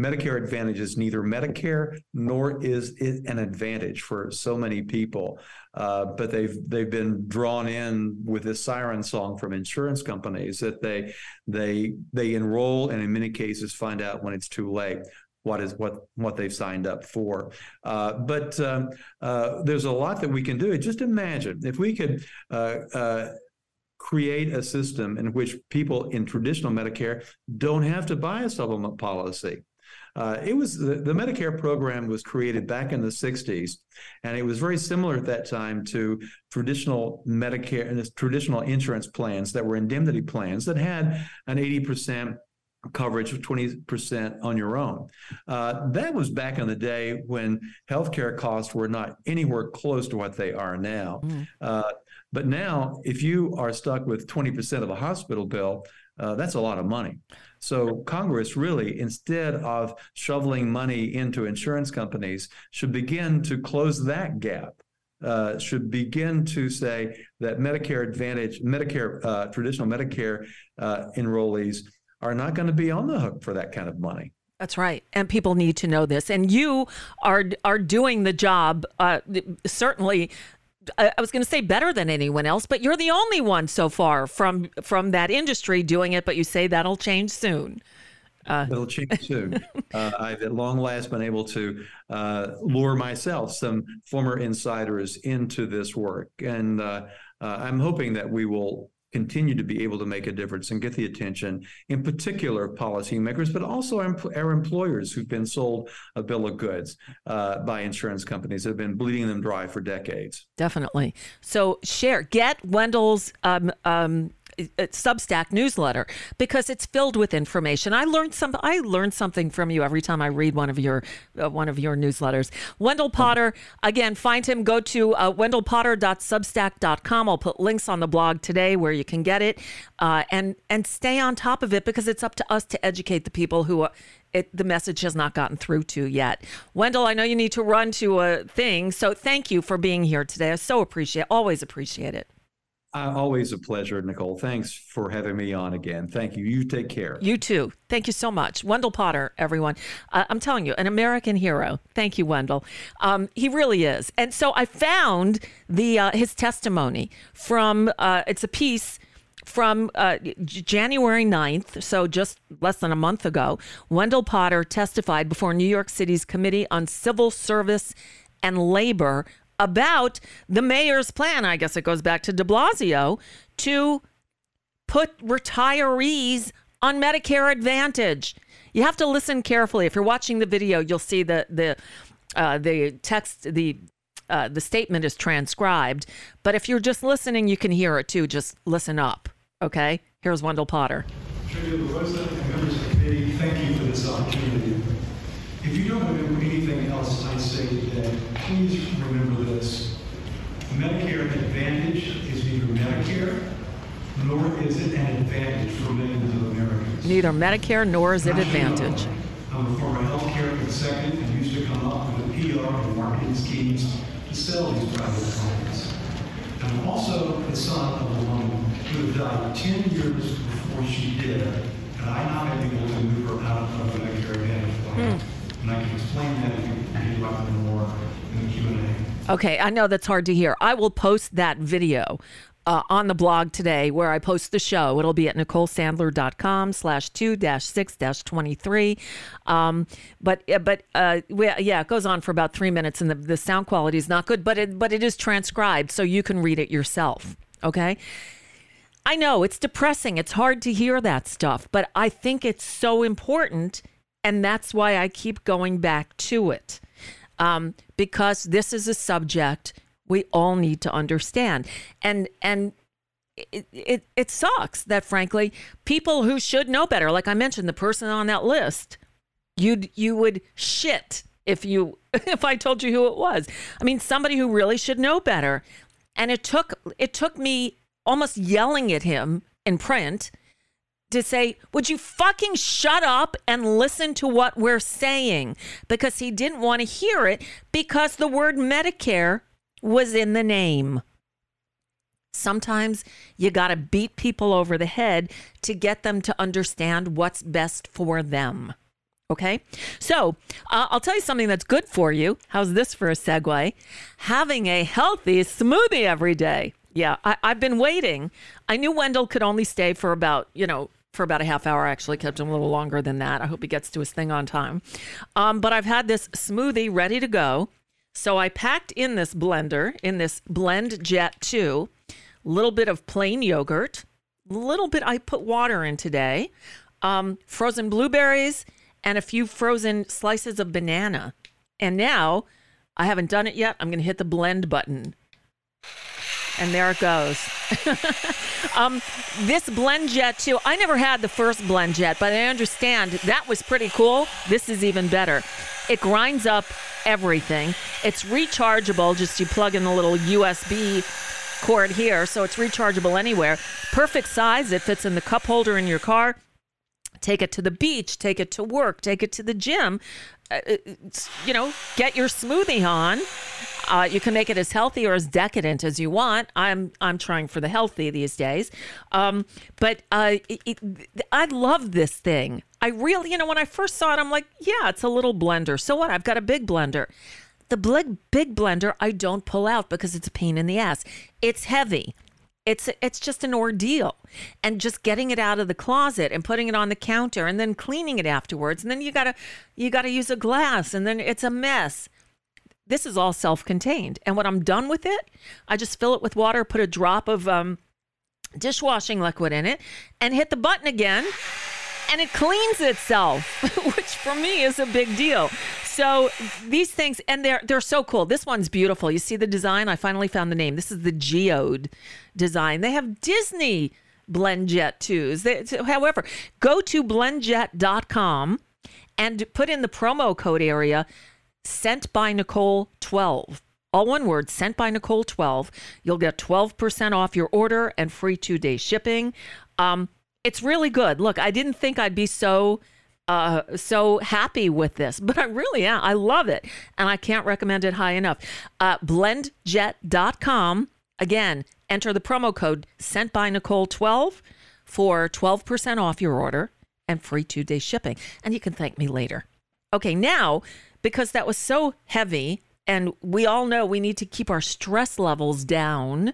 Medicare Advantage is neither Medicare nor is it an advantage for so many people. Uh, but they've they've been drawn in with this siren song from insurance companies that they they they enroll and in many cases find out when it's too late what is what what they've signed up for. Uh, but um, uh, there's a lot that we can do. Just imagine if we could. Uh, uh, create a system in which people in traditional Medicare don't have to buy a supplement policy. Uh, it was the, the, Medicare program was created back in the 60s, and it was very similar at that time to traditional Medicare and traditional insurance plans that were indemnity plans that had an 80% coverage of 20% on your own. Uh, that was back in the day when healthcare costs were not anywhere close to what they are now. Mm. Uh, but now, if you are stuck with 20% of a hospital bill, uh, that's a lot of money. So Congress really, instead of shoveling money into insurance companies, should begin to close that gap. Uh, should begin to say that Medicare Advantage, Medicare, uh, traditional Medicare uh, enrollees are not going to be on the hook for that kind of money. That's right, and people need to know this. And you are are doing the job. Uh, certainly, I was going to say better than anyone else, but you're the only one so far from from that industry doing it. But you say that'll change soon. Uh, It'll change soon. uh, I've at long last been able to uh, lure myself, some former insiders, into this work, and uh, uh, I'm hoping that we will continue to be able to make a difference and get the attention, in particular, policymakers, but also our, employers who've been sold a bill of goods uh, by insurance companies that have been bleeding them dry for decades. Definitely. So share, get Wendell's um, um, Substack newsletter because it's filled with information. I learned some. I learned something from you every time I read one of your uh, one of your newsletters. Wendell Potter. Again, find him. Go to uh, wendellpotter.substack.com. I'll put links on the blog today where you can get it, uh, and and stay on top of it because it's up to us to educate the people who. it, the message has not gotten through to yet. Wendell, I know you need to run to a thing, so thank you for being here today. I so appreciate, always appreciate it. Uh, always a pleasure, Nicole. Thanks for having me on again. Thank you. You take care. You too. Thank you so much. Wendell Potter, everyone. Uh, I'm telling you, an American hero. Thank you, Wendell. Um, he really is. And so I found the uh, his testimony from, uh, it's a piece from uh, January 9th, so just less than a month ago. Wendell Potter testified before New York City's Committee on Civil Service and Labor about the mayor's plan. I guess it goes back to de Blasio to put retirees on Medicare Advantage. You have to listen carefully. If you're watching the video, you'll see the the uh, the text the uh, the statement is transcribed. But if you're just listening, you can hear it too. Just listen up. Okay. Here's Wendell Potter. Thank you for this opportunity. If you don't remember anything else I say today, please remember this. Medicare Advantage is neither Medicare nor is it an advantage for millions of Americans. Neither Medicare nor is it advantage. I'm a former healthcare executive and used to come up with the PR and marketing schemes to sell these private plans. And I'm also the son of a woman who died 10 years before she did, and I'm not able to move her out of the Medicare Advantage plan. Hmm and I can explain that if you would like more in the Q&A. Okay, I know that's hard to hear. I will post that video uh, on the blog today where I post the show. It'll be at nicolesandler.com slash two dash six dash 23. Um, but, uh, but, uh, yeah, it goes on for about three minutes and the, the sound quality is not good, but it, but it is transcribed so you can read it yourself. Okay. I know it's depressing. It's hard to hear that stuff, but I think it's so important and that's why I keep going back to it. Um, because this is a subject we all need to understand. And, and, it, it, it sucks that frankly people who should know better like i mentioned the person on that list you'd you would shit if you if i told you who it was i mean somebody who really should know better and it took it took me almost yelling at him in print to say, Would you fucking shut up and listen to what we're saying? Because he didn't want to hear it because the word Medicare was in the name. Sometimes you got to beat people over the head to get them to understand what's best for them. Okay. So uh, I'll tell you something that's good for you. How's this for a segue? Having a healthy smoothie every day. Yeah, I, I've been waiting. I knew Wendell could only stay for about, you know, for about a half hour. I actually kept him a little longer than that. I hope he gets to his thing on time. Um, but I've had this smoothie ready to go. So I packed in this blender, in this BlendJet 2, a little bit of plain yogurt, a little bit, I put water in today, um, frozen blueberries, and a few frozen slices of banana. And now I haven't done it yet. I'm going to hit the blend button. And there it goes. um, this blend jet too. I never had the first BlendJet, but I understand that was pretty cool. This is even better. It grinds up everything. It's rechargeable. Just you plug in the little USB cord here, so it's rechargeable anywhere. Perfect size. It fits in the cup holder in your car. Take it to the beach. Take it to work. Take it to the gym. Uh, you know, get your smoothie on. Uh, you can make it as healthy or as decadent as you want. I'm I'm trying for the healthy these days, um, but uh, it, it, I love this thing. I really, you know, when I first saw it, I'm like, yeah, it's a little blender. So what? I've got a big blender. The big big blender I don't pull out because it's a pain in the ass. It's heavy. It's it's just an ordeal, and just getting it out of the closet and putting it on the counter and then cleaning it afterwards, and then you gotta you gotta use a glass, and then it's a mess. This is all self-contained, and when I'm done with it, I just fill it with water, put a drop of um, dishwashing liquid in it, and hit the button again, and it cleans itself, which for me is a big deal. So these things, and they're they're so cool. This one's beautiful. You see the design? I finally found the name. This is the Geode design. They have Disney BlendJet 2s. They, however, go to blendjet.com and put in the promo code area sent by Nicole 12. All one word, sent by Nicole 12. You'll get 12% off your order and free two day shipping. Um, it's really good. Look, I didn't think I'd be so uh, so happy with this, but I really am. I love it, and I can't recommend it high enough. Uh, blendjet.com. Again, enter the promo code sent by Nicole 12 for 12% off your order and free two day shipping. And you can thank me later. Okay, now, because that was so heavy, and we all know we need to keep our stress levels down,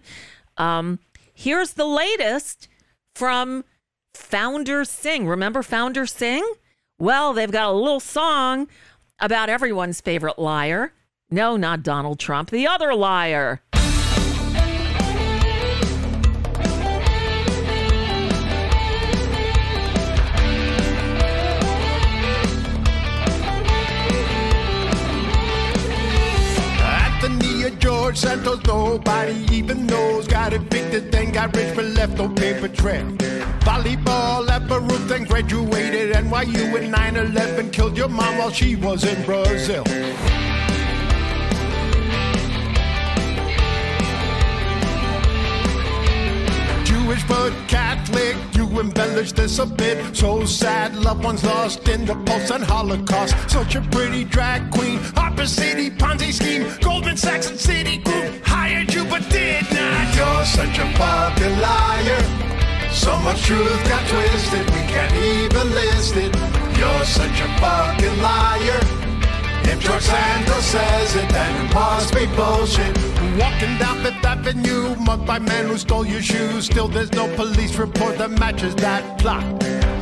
um, here's the latest from Foundersing. Remember Foundersing? Well, they've got a little song about everyone's favorite liar. No, not Donald Trump, the other liar. George Santos, nobody even knows. Got evicted, then got rich, but left no paper trail. Volleyball at Baruch, then graduated NYU in 9 11. Killed your mom while she was in Brazil. Jewish but Catholic, you embellish this a bit. So sad, loved ones lost in the post and Holocaust. Such a pretty drag queen, Harbor City, Ponzi scheme, Goldman Sachs and Citigroup hired you but did not. You're such a fucking liar. So much truth got twisted, we can't even list it. You're such a fucking liar. If George Santos says it, then it must be bullshit. Walking down Fifth Avenue, mugged by men who stole your shoes. Still, there's no police report that matches that plot.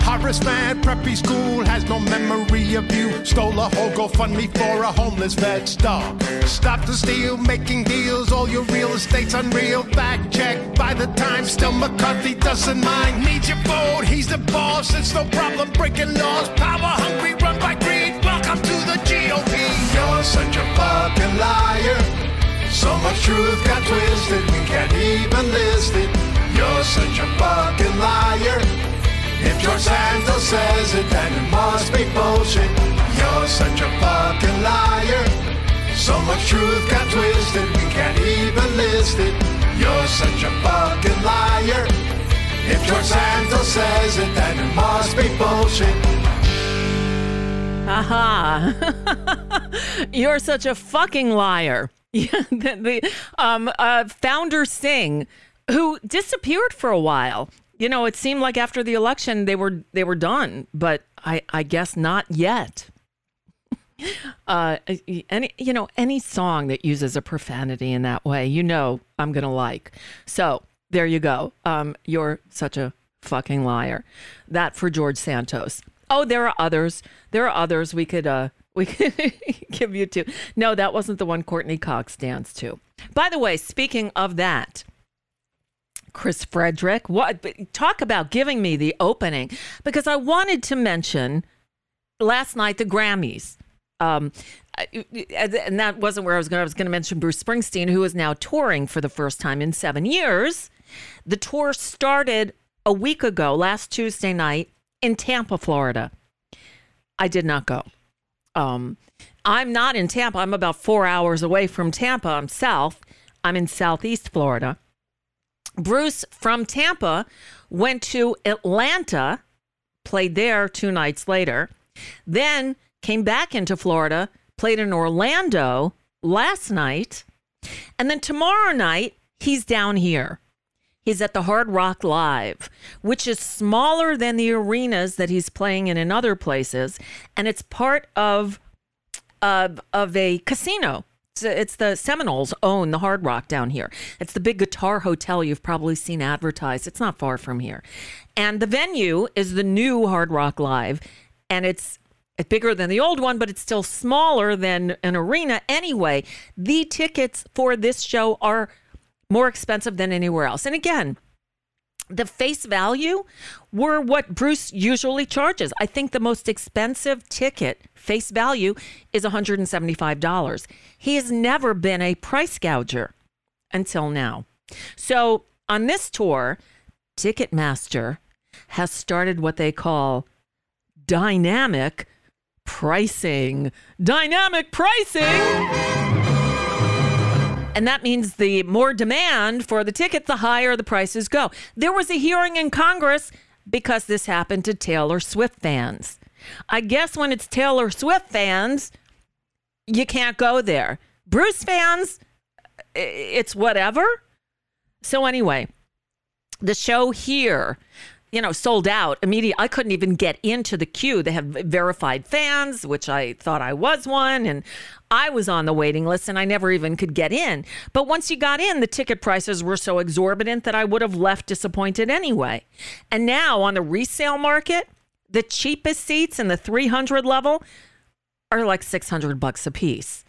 Horace Mann, preppy school has no memory of you. Stole a whole GoFundMe for a homeless vet dog. Stop the steal, making deals. All your real estate's unreal. Fact check by the time. Still, McCarthy doesn't mind. Needs your vote, he's the boss. It's no problem breaking laws. Power hungry, run by greed. Such a fucking liar. So much truth got twisted, we can't even list it. You're such a fucking liar. If George Santos says it, then it must be bullshit. You're such a fucking liar. So much truth got twisted, we can't even list it. You're such a fucking liar. If George Santos says it, then it must be bullshit. Aha. You're such a fucking liar. The, the um, uh, Foundersing, who disappeared for a while. You know, it seemed like after the election they were they were done, but I I guess not yet. Uh, any you know any song that uses a profanity in that way, you know I'm gonna like. So there you go. Um, you're such a fucking liar. That for George Santos. Oh, there are others. There are others we could uh we could give you to. No, that wasn't the one Courteney Cox danced to. By the way, speaking of that, Chris Frederick, what talk about giving me the opening because I wanted to mention last night the Grammys. Um, and that wasn't where I was going. I was going to mention Bruce Springsteen, who is now touring for the first time in seven years. The tour started a week ago, last Tuesday night in Tampa, Florida. I did not go. Um, I'm not in Tampa. I'm about four hours away from Tampa. I'm south. I'm in southeast Florida. Bruce from Tampa went to Atlanta, played there two nights later, then came back into Florida, played in Orlando last night, and then tomorrow night, he's down here. He's at the Hard Rock Live, which is smaller than the arenas that he's playing in in other places, and it's part of of, of a casino. It's, it's the Seminoles own the Hard Rock down here. It's the big guitar hotel you've probably seen advertised. It's not far from here, and the venue is the new Hard Rock Live, and it's bigger than the old one, but it's still smaller than an arena anyway. The tickets for this show are more expensive than anywhere else. And again, the face value were what Bruce usually charges. I think the most expensive ticket face value is $175. He has never been a price gouger until now. So on this tour, Ticketmaster has started what they call dynamic pricing. Dynamic pricing! And that means the more demand for the ticket, the higher the prices go. There was a hearing in Congress because this happened to Taylor Swift fans. I guess when it's Taylor Swift fans, you can't go there. Bruce fans, it's whatever. So, anyway, the show here you know, sold out immediately. I couldn't even get into the queue. They have verified fans, which I thought I was one, and I was on the waiting list and I never even could get in. But once you got in, the ticket prices were so exorbitant that I would have left disappointed anyway. And now on the resale market, the cheapest seats in the 300 level are like 600 bucks a piece.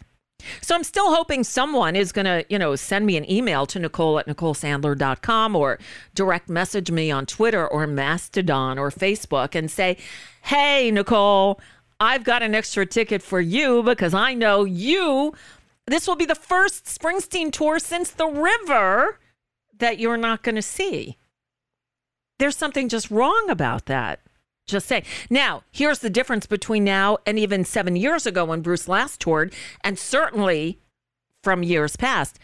So I'm still hoping someone is going to, you know, send me an email to Nicole at NicoleSandler.com or direct message me on Twitter or Mastodon or Facebook and say, hey, Nicole, I've got an extra ticket for you because I know you. This will be the first Springsteen tour since the river that you're not going to see. There's something just wrong about that. Just say. Now, here's the difference between now and even seven years ago when Bruce last toured, and certainly from years past.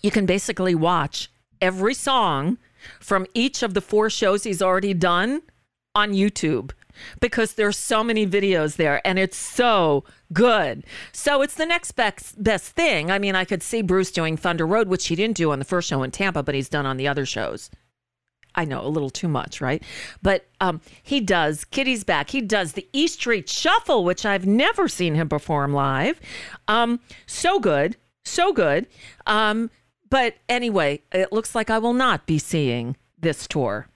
You can basically watch every song from each of the four shows he's already done on YouTube because there's so many videos there and it's so good. So it's the next best, best thing. I mean, I could see Bruce doing Thunder Road, which he didn't do on the first show in Tampa, but he's done on the other shows. I know a little too much, right? But um, he does Kitty's Back. He does the E Street Shuffle, which I've never seen him perform live. Um, so good, so good. Um, but anyway, it looks like I will not be seeing this tour.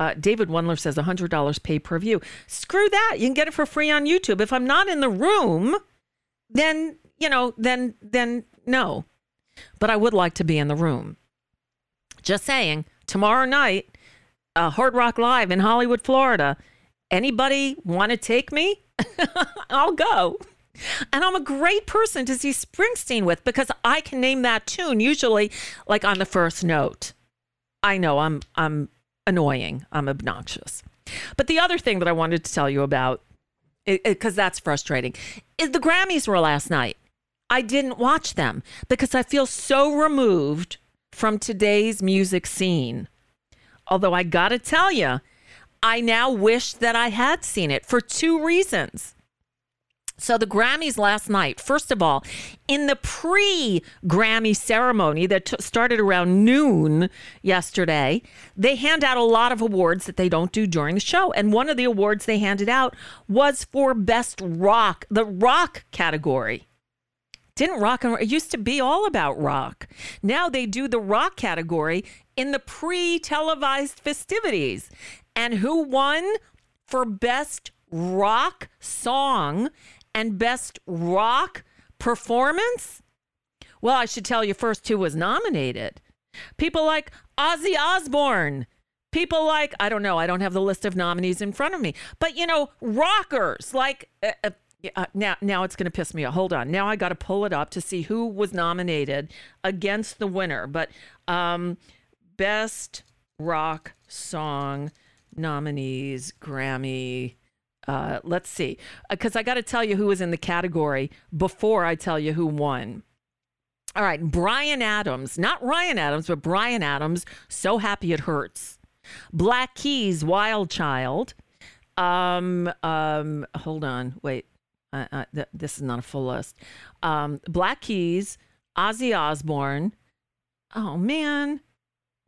Uh, David Wundler says $100 pay per view. Screw that. You can get it for free on YouTube. If I'm not in the room, then, you know, then, then no. But I would like to be in the room. Just saying tomorrow night, uh, Hard Rock Live in Hollywood, Florida. Anybody want to take me? I'll go. And I'm a great person to see Springsteen with because I can name that tune usually like on the first note. I know I'm I'm annoying. I'm obnoxious. But the other thing that I wanted to tell you about because that's frustrating is the Grammys were last night. I didn't watch them because I feel so removed from today's music scene. Although I got to tell you, I now wish that I had seen it for two reasons. So the Grammys last night, first of all, in the pre-Grammy ceremony that t- started around noon yesterday, they hand out a lot of awards that they don't do during the show. And one of the awards they handed out was for best rock, the rock category. Didn't rock and it used to be all about rock. Now they do the rock category in the pre-televised festivities. And who won for best rock song and best rock performance? Well, I should tell you first who was nominated. People like Ozzy Osbourne. People like, I don't know, I don't have the list of nominees in front of me, but you know, rockers like, uh, uh, now, now it's going to piss me off. Hold on. Now I got to pull it up to see who was nominated against the winner. But um, best rock song nominees, Grammy, uh, let's see, because uh, I got to tell you who was in the category before I tell you who won. All right, Bryan Adams, not Ryan Adams, but Bryan Adams. So happy it hurts. Black Keys, Wild Child. Um, um, hold on, wait. Uh, th- this is not a full list. Um, Black Keys, Ozzy Osbourne. Oh man,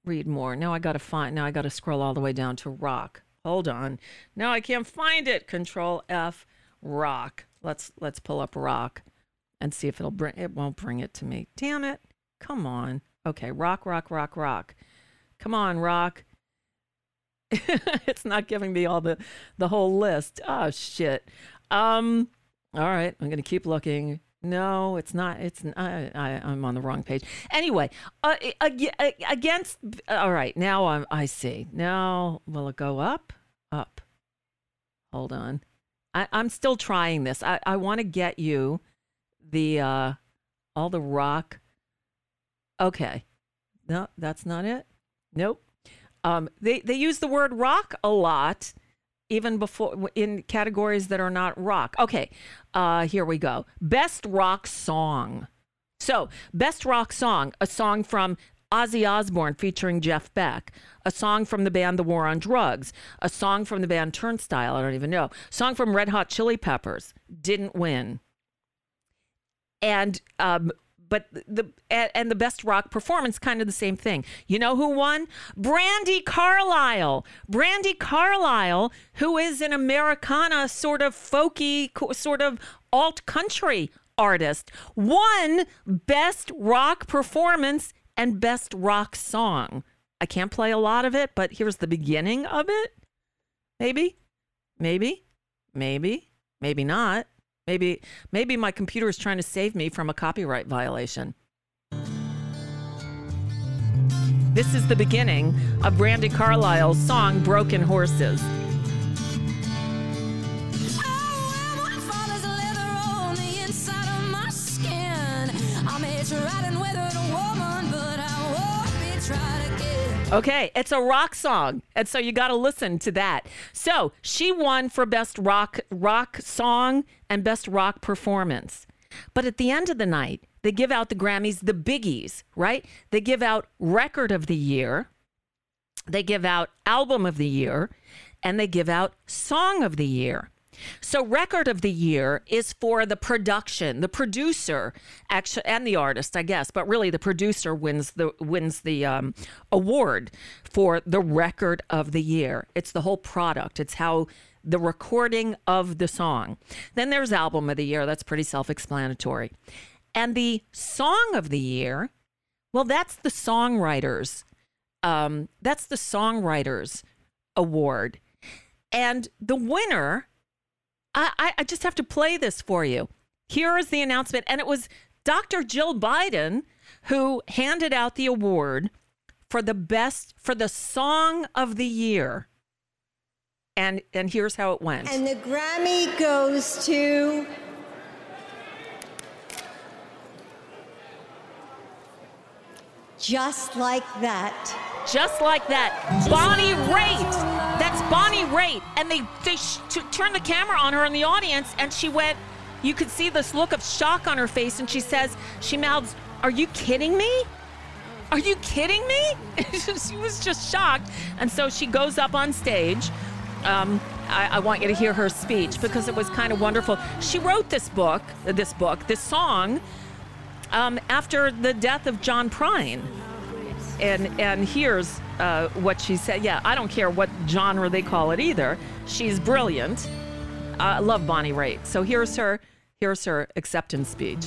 read more. Now I got to find. Now I got to scroll all the way down to rock. Hold on. Now I can't find it. Control F rock. Let's let's pull up rock and see if it'll bring it won't bring it to me. Damn it. Come on. Okay, rock rock rock rock. Come on, rock. it's not giving me all the the whole list. Oh shit. Um all right, I'm going to keep looking. No, it's not. It's I, I, am on the wrong page. Anyway, uh, against. All right, now I'm. I see. Now will it go up? Up. Hold on. I, I'm still trying this. I, I want to get you the uh, all the rock. Okay. No, that's not it. Nope. Um, they they use the word rock a lot even before in categories that are not rock. Okay, uh, here we go. Best rock song. So, best rock song, a song from Ozzy Osbourne featuring Jeff Beck, a song from the band The War on Drugs, a song from the band Turnstile, I don't even know, song from Red Hot Chili Peppers, didn't win. And um, but the and the best rock performance kind of the same thing. You know who won? Brandi Carlile. Brandi Carlile, who is an Americana sort of folky sort of alt country artist, won best rock performance and best rock song. I can't play a lot of it, but here's the beginning of it. Maybe. Maybe. Maybe. Maybe not. Maybe maybe my computer is trying to save me from a copyright violation. This is the beginning of Brandi Carlile's song Broken Horses. Okay, it's a rock song, and so you got to listen to that. So she won for best rock rock song and best rock performance. But at the end of the night, they give out the Grammys, the biggies, right? They give out record of the year, they give out album of the year, and they give out song of the year. So, record of the year is for the production, the producer, actually, and the artist, I guess, but really the producer wins the wins the um, award for the record of the year. It's the whole product. It's how the recording of the song. Then there's album of the year. That's pretty self-explanatory. And the song of the year, well, that's the songwriters. Um, that's the songwriters award. And the winner I, I just have to play this for you. Here is the announcement. And it was Dr. Jill Biden who handed out the award for the best, for the song of the year. And, and here's how it went. And the Grammy goes to Just like that. Just like that. Bonnie Raitt. That's Bonnie Raitt. And they, they sh- t- turned the camera on her in the audience, and she went, you could see this look of shock on her face, and she says, she mouths, Are you kidding me? Are you kidding me? she was just shocked. And so she goes up on stage. Um, I, I want you to hear her speech because it was kind of wonderful. She wrote this book, this book, this song, um, after the death of John Prine. And and here's uh, what she said. Yeah, I don't care what genre they call it either. She's brilliant. I love Bonnie Raitt. So here's her here's her acceptance speech.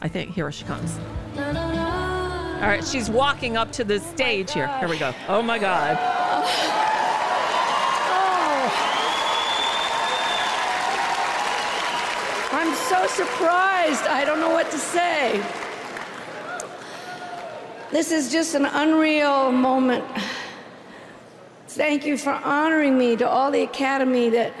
I think here she comes. All right, she's walking up to the stage here. Here we go. Oh my God. I'm so surprised. I don't know what to say. This is just an unreal moment. Thank you for honoring me to all the Academy that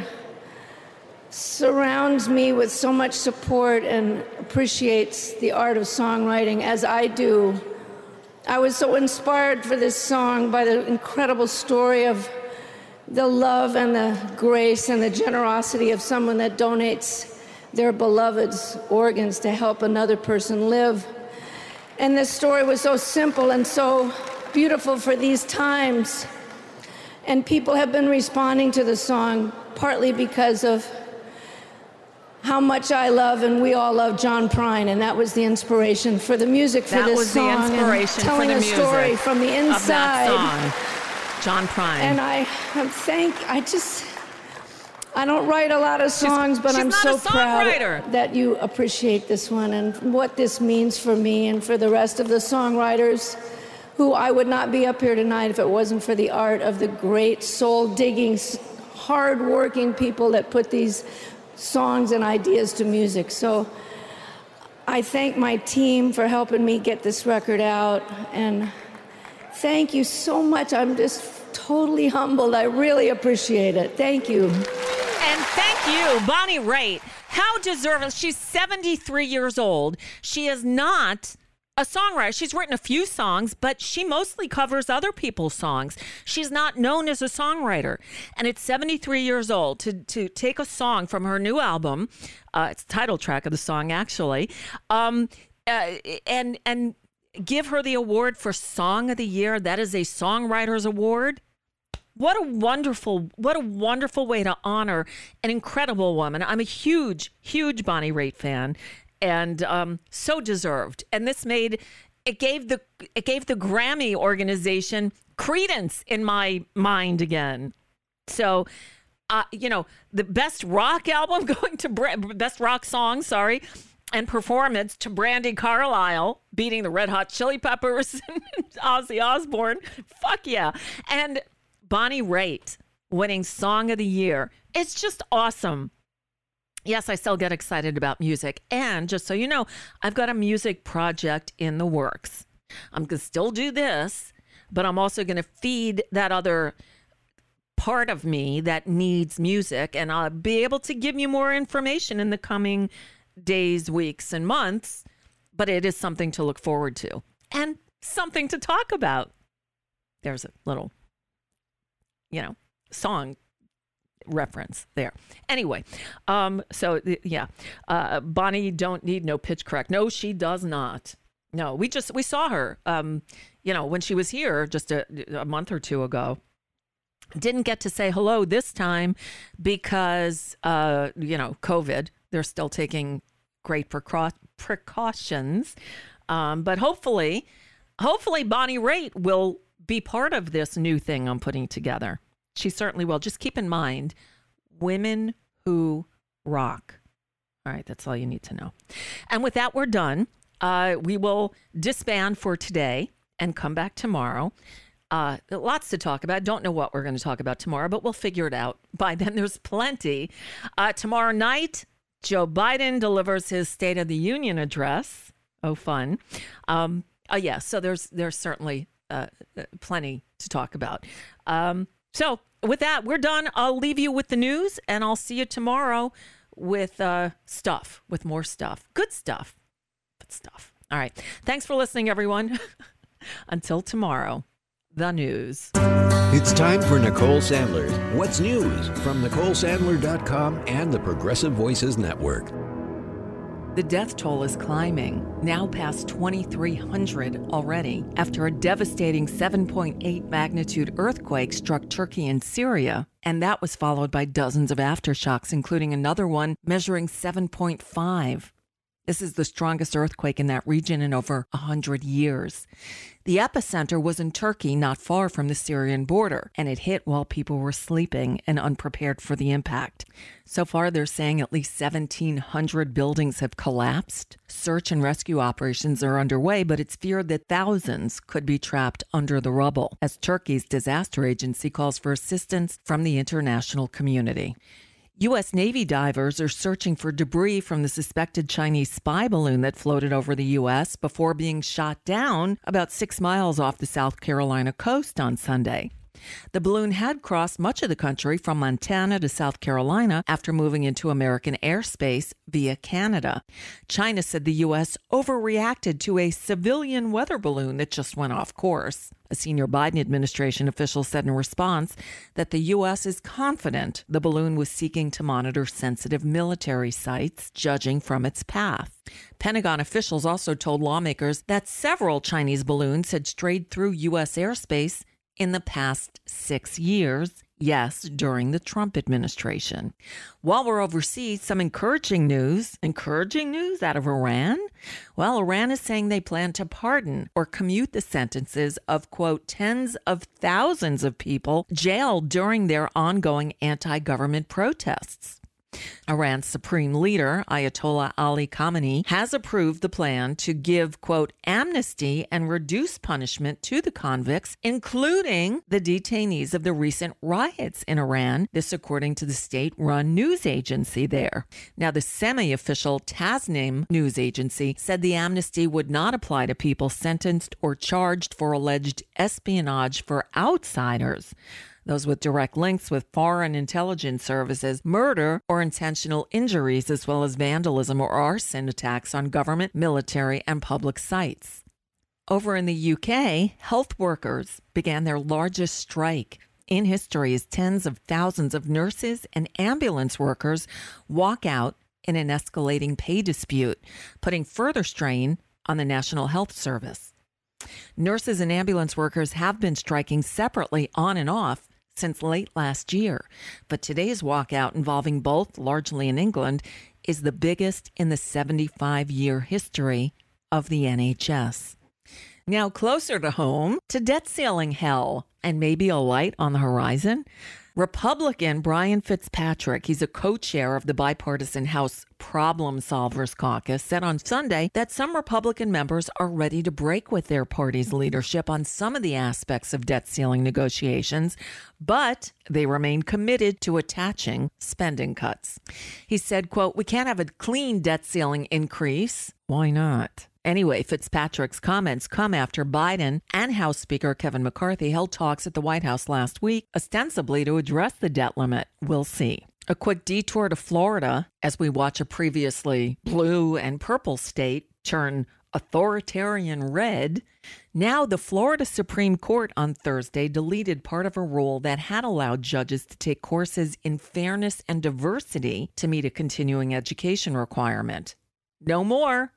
surrounds me with so much support and appreciates the art of songwriting as I do. I was so inspired for this song by the incredible story of the love and the grace and the generosity of someone that donates their beloved's organs to help another person live. And this story was so simple and so beautiful for these times. And people have been responding to the song partly because of how much I love and we all love John Prine, and that was the inspiration for the music for That this was the song. and inspiration for telling the a story from the inside. that song. John Prine. And I I'm thank I just I don't write a lot of songs, but she's I'm so proud that you appreciate this one and what this means for me and for the rest of the songwriters who I would not be up here tonight if it wasn't for the art of the great soul digging, hard working people that put these songs and ideas to music. So I thank my team for helping me get this record out and thank you so much. I'm just totally humbled. I really appreciate it. Thank you. You, Bonnie Raitt. How deserving. She's 73 years old. She is not a songwriter. She's written a few songs, but she mostly covers other people's songs. She's not known as a songwriter. And at 73 years old, to, to take a song from her new album, uh, it's the title track of the song, actually, um, uh, and, and give her the award for Song of the Year. That is a Songwriters Award. What a wonderful, what a wonderful way to honor an incredible woman. I'm a huge, huge Bonnie Raitt fan, and um, so deserved. And this made it gave the it gave the Grammy organization credence in my mind again. So, uh, you know, the best rock album going to Bra- best rock song, sorry, and performance to Brandi Carlile beating the Red Hot Chili Peppers and Ozzy Osbourne. Fuck yeah. And Bonnie Raitt winning Song of the Year. It's just awesome. Yes, I still get excited about music. And just so you know, I've got a music project in the works. I'm going to still do this, but I'm also going to feed that other part of me that needs music. And I'll be able to give you more information in the coming days, weeks, and months. But it is something to look forward to and something to talk about. There's a little you know, song reference there. Anyway, um, so yeah, uh, Bonnie don't need no pitch correct. No, she does not. No, we just we saw her, um, you know, when she was here just a, a month or two ago. Didn't get to say hello this time because, uh, you know, COVID. They're still taking great precau- precautions, um, but hopefully, hopefully Bonnie Raitt will be part of this new thing I'm putting together. She certainly will. Just keep in mind women who rock. All right, that's all you need to know. And with that, we're done. Uh, we will disband for today and come back tomorrow. Uh, lots to talk about. Don't know what we're going to talk about tomorrow, but we'll figure it out. By then, there's plenty. Uh, tomorrow night, Joe Biden delivers his State of the Union address. Oh, fun. Um, oh, yeah. So there's there's certainly uh, plenty to talk about. Um, so with that, we're done. I'll leave you with the news, and I'll see you tomorrow with uh, stuff, with more stuff, good stuff, but stuff. All right. Thanks for listening, everyone. Until tomorrow, the news. It's time for Nicole Sandler's What's News from NicoleSandler.com and the Progressive Voices Network. The death toll is climbing, now past 2,300 already, after a devastating 7.8 magnitude earthquake struck Turkey and Syria And that was followed by dozens of aftershocks, including another one measuring 7.5. This is the strongest earthquake in that region in over 100 years. The epicenter was in Turkey, not far from the Syrian border, and it hit while people were sleeping and unprepared for the impact. So far, they're saying at least 1,700 buildings have collapsed. Search and rescue operations are underway, but it's feared that thousands could be trapped under the rubble as Turkey's disaster agency calls for assistance from the international community. U.S. Navy divers are searching for debris from the suspected Chinese spy balloon that floated over the U.S. before being shot down about six miles off the South Carolina coast on Sunday. The balloon had crossed much of the country from Montana to South Carolina after moving into American airspace via Canada. China said the U.S. overreacted to a civilian weather balloon that just went off course. A senior Biden administration official said in response that the U.S. is confident the balloon was seeking to monitor sensitive military sites, judging from its path. Pentagon officials also told lawmakers that several Chinese balloons had strayed through U.S. airspace in the past six years. Yes, during the Trump administration. While we're overseas, some encouraging news. Encouraging news out of Iran? Well, Iran is saying they plan to pardon or commute the sentences of, quote, tens of thousands of people jailed during their ongoing anti government protests. Iran's supreme leader, Ayatollah Ali Khamenei, has approved the plan to give, quote, amnesty and reduce punishment to the convicts, including the detainees of the recent riots in Iran. This, according to the state run news agency there. Now, the semi official Tasnim news agency said the amnesty would not apply to people sentenced or charged for alleged espionage for outsiders those with direct links with foreign intelligence services, murder or intentional injuries, as well as vandalism or arson attacks on government, military, and public sites. Over in the UK, health workers began their largest strike in history as tens of thousands of nurses and ambulance workers walk out in an escalating pay dispute, putting further strain on the National Health Service. Nurses and ambulance workers have been striking separately on and off since late last year. But today's walkout involving both, largely in England, is the biggest in the 75 year history of the NHS. Now, closer to home, to debt ceiling hell and maybe a light on the horizon. Republican Brian Fitzpatrick, he's a co chair of the bipartisan House Problem Solvers Caucus, said on Sunday that some Republican members are ready to break with their party's leadership on some of the aspects of debt ceiling negotiations, but they remain committed to attaching spending cuts. He said, quote, We can't have a clean debt ceiling increase. Why not? Anyway, Fitzpatrick's comments come after Biden and House Speaker Kevin McCarthy held talks at the White House last week, ostensibly to address the debt limit. We'll see. A quick detour to Florida as we watch a previously blue and purple state turn authoritarian red. Now, the Florida Supreme Court on Thursday deleted part of a rule that had allowed judges to take courses in fairness and diversity to meet a continuing education requirement. No more.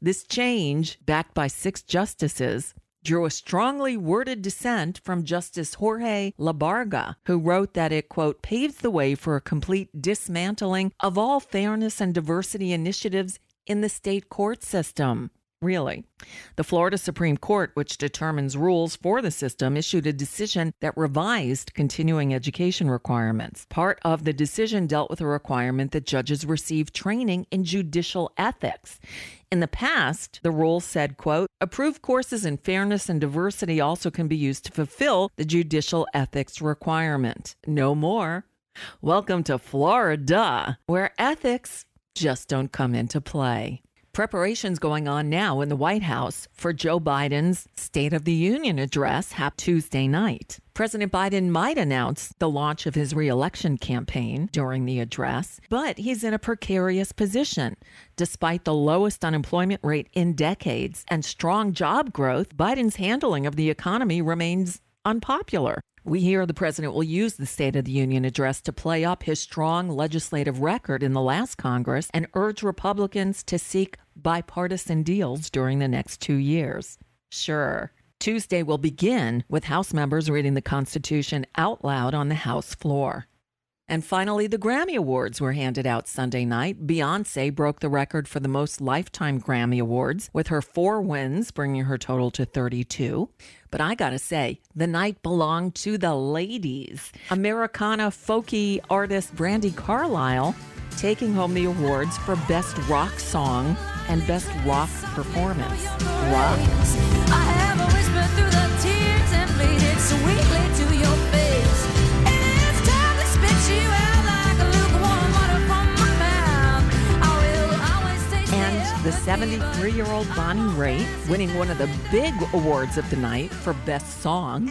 This change, backed by six justices, drew a strongly worded dissent from Justice Jorge Labarga, who wrote that it, quote, paves the way for a complete dismantling of all fairness and diversity initiatives in the state court system. Really. The Florida Supreme Court, which determines rules for the system, issued a decision that revised continuing education requirements. Part of the decision dealt with a requirement that judges receive training in judicial ethics. In the past, the rule said, quote, approved courses in fairness and diversity also can be used to fulfill the judicial ethics requirement. No more. Welcome to Florida, where ethics just don't come into play. Preparations going on now in the White House for Joe Biden's State of the Union address hap Tuesday night. President Biden might announce the launch of his reelection campaign during the address, but he's in a precarious position. Despite the lowest unemployment rate in decades and strong job growth, Biden's handling of the economy remains unpopular. We hear the president will use the State of the Union address to play up his strong legislative record in the last Congress and urge Republicans to seek bipartisan deals during the next two years. Sure. Tuesday will begin with House members reading the Constitution out loud on the House floor. And finally, the Grammy Awards were handed out Sunday night. Beyonce broke the record for the most lifetime Grammy Awards with her four wins, bringing her total to 32. But I gotta say, the night belonged to the ladies. Americana folky artist Brandi Carlile taking home the awards for Best Rock Song and Best Rock Performance. Rock. And the 73 year old Bonnie Raitt winning one of the big awards of the night for Best Song.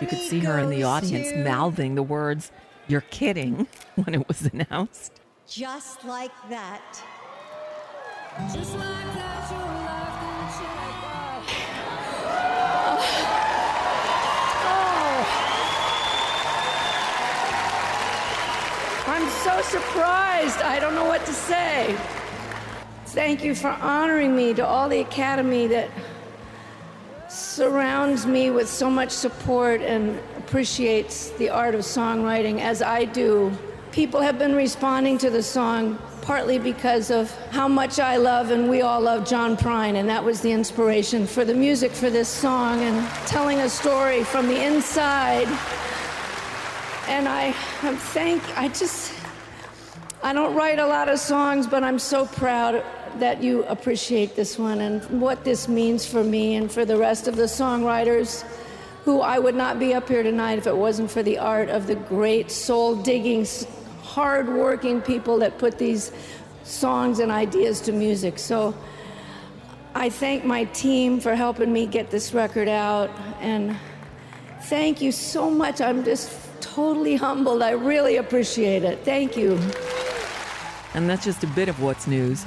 You could see her in the audience mouthing the words, You're kidding, when it was announced. Just like that. I'm so surprised. I don't know what to say. Thank you for honoring me to all the Academy that surrounds me with so much support and appreciates the art of songwriting as I do. People have been responding to the song partly because of how much I love and we all love John Prine, and that was the inspiration for the music for this song and telling a story from the inside. And I, I'm thank, I just, I don't write a lot of songs, but I'm so proud that you appreciate this one and what this means for me and for the rest of the songwriters who I would not be up here tonight if it wasn't for the art of the great soul digging, hard working people that put these songs and ideas to music. So I thank my team for helping me get this record out and thank you so much. I'm just totally humbled. I really appreciate it. Thank you. And that's just a bit of what's news.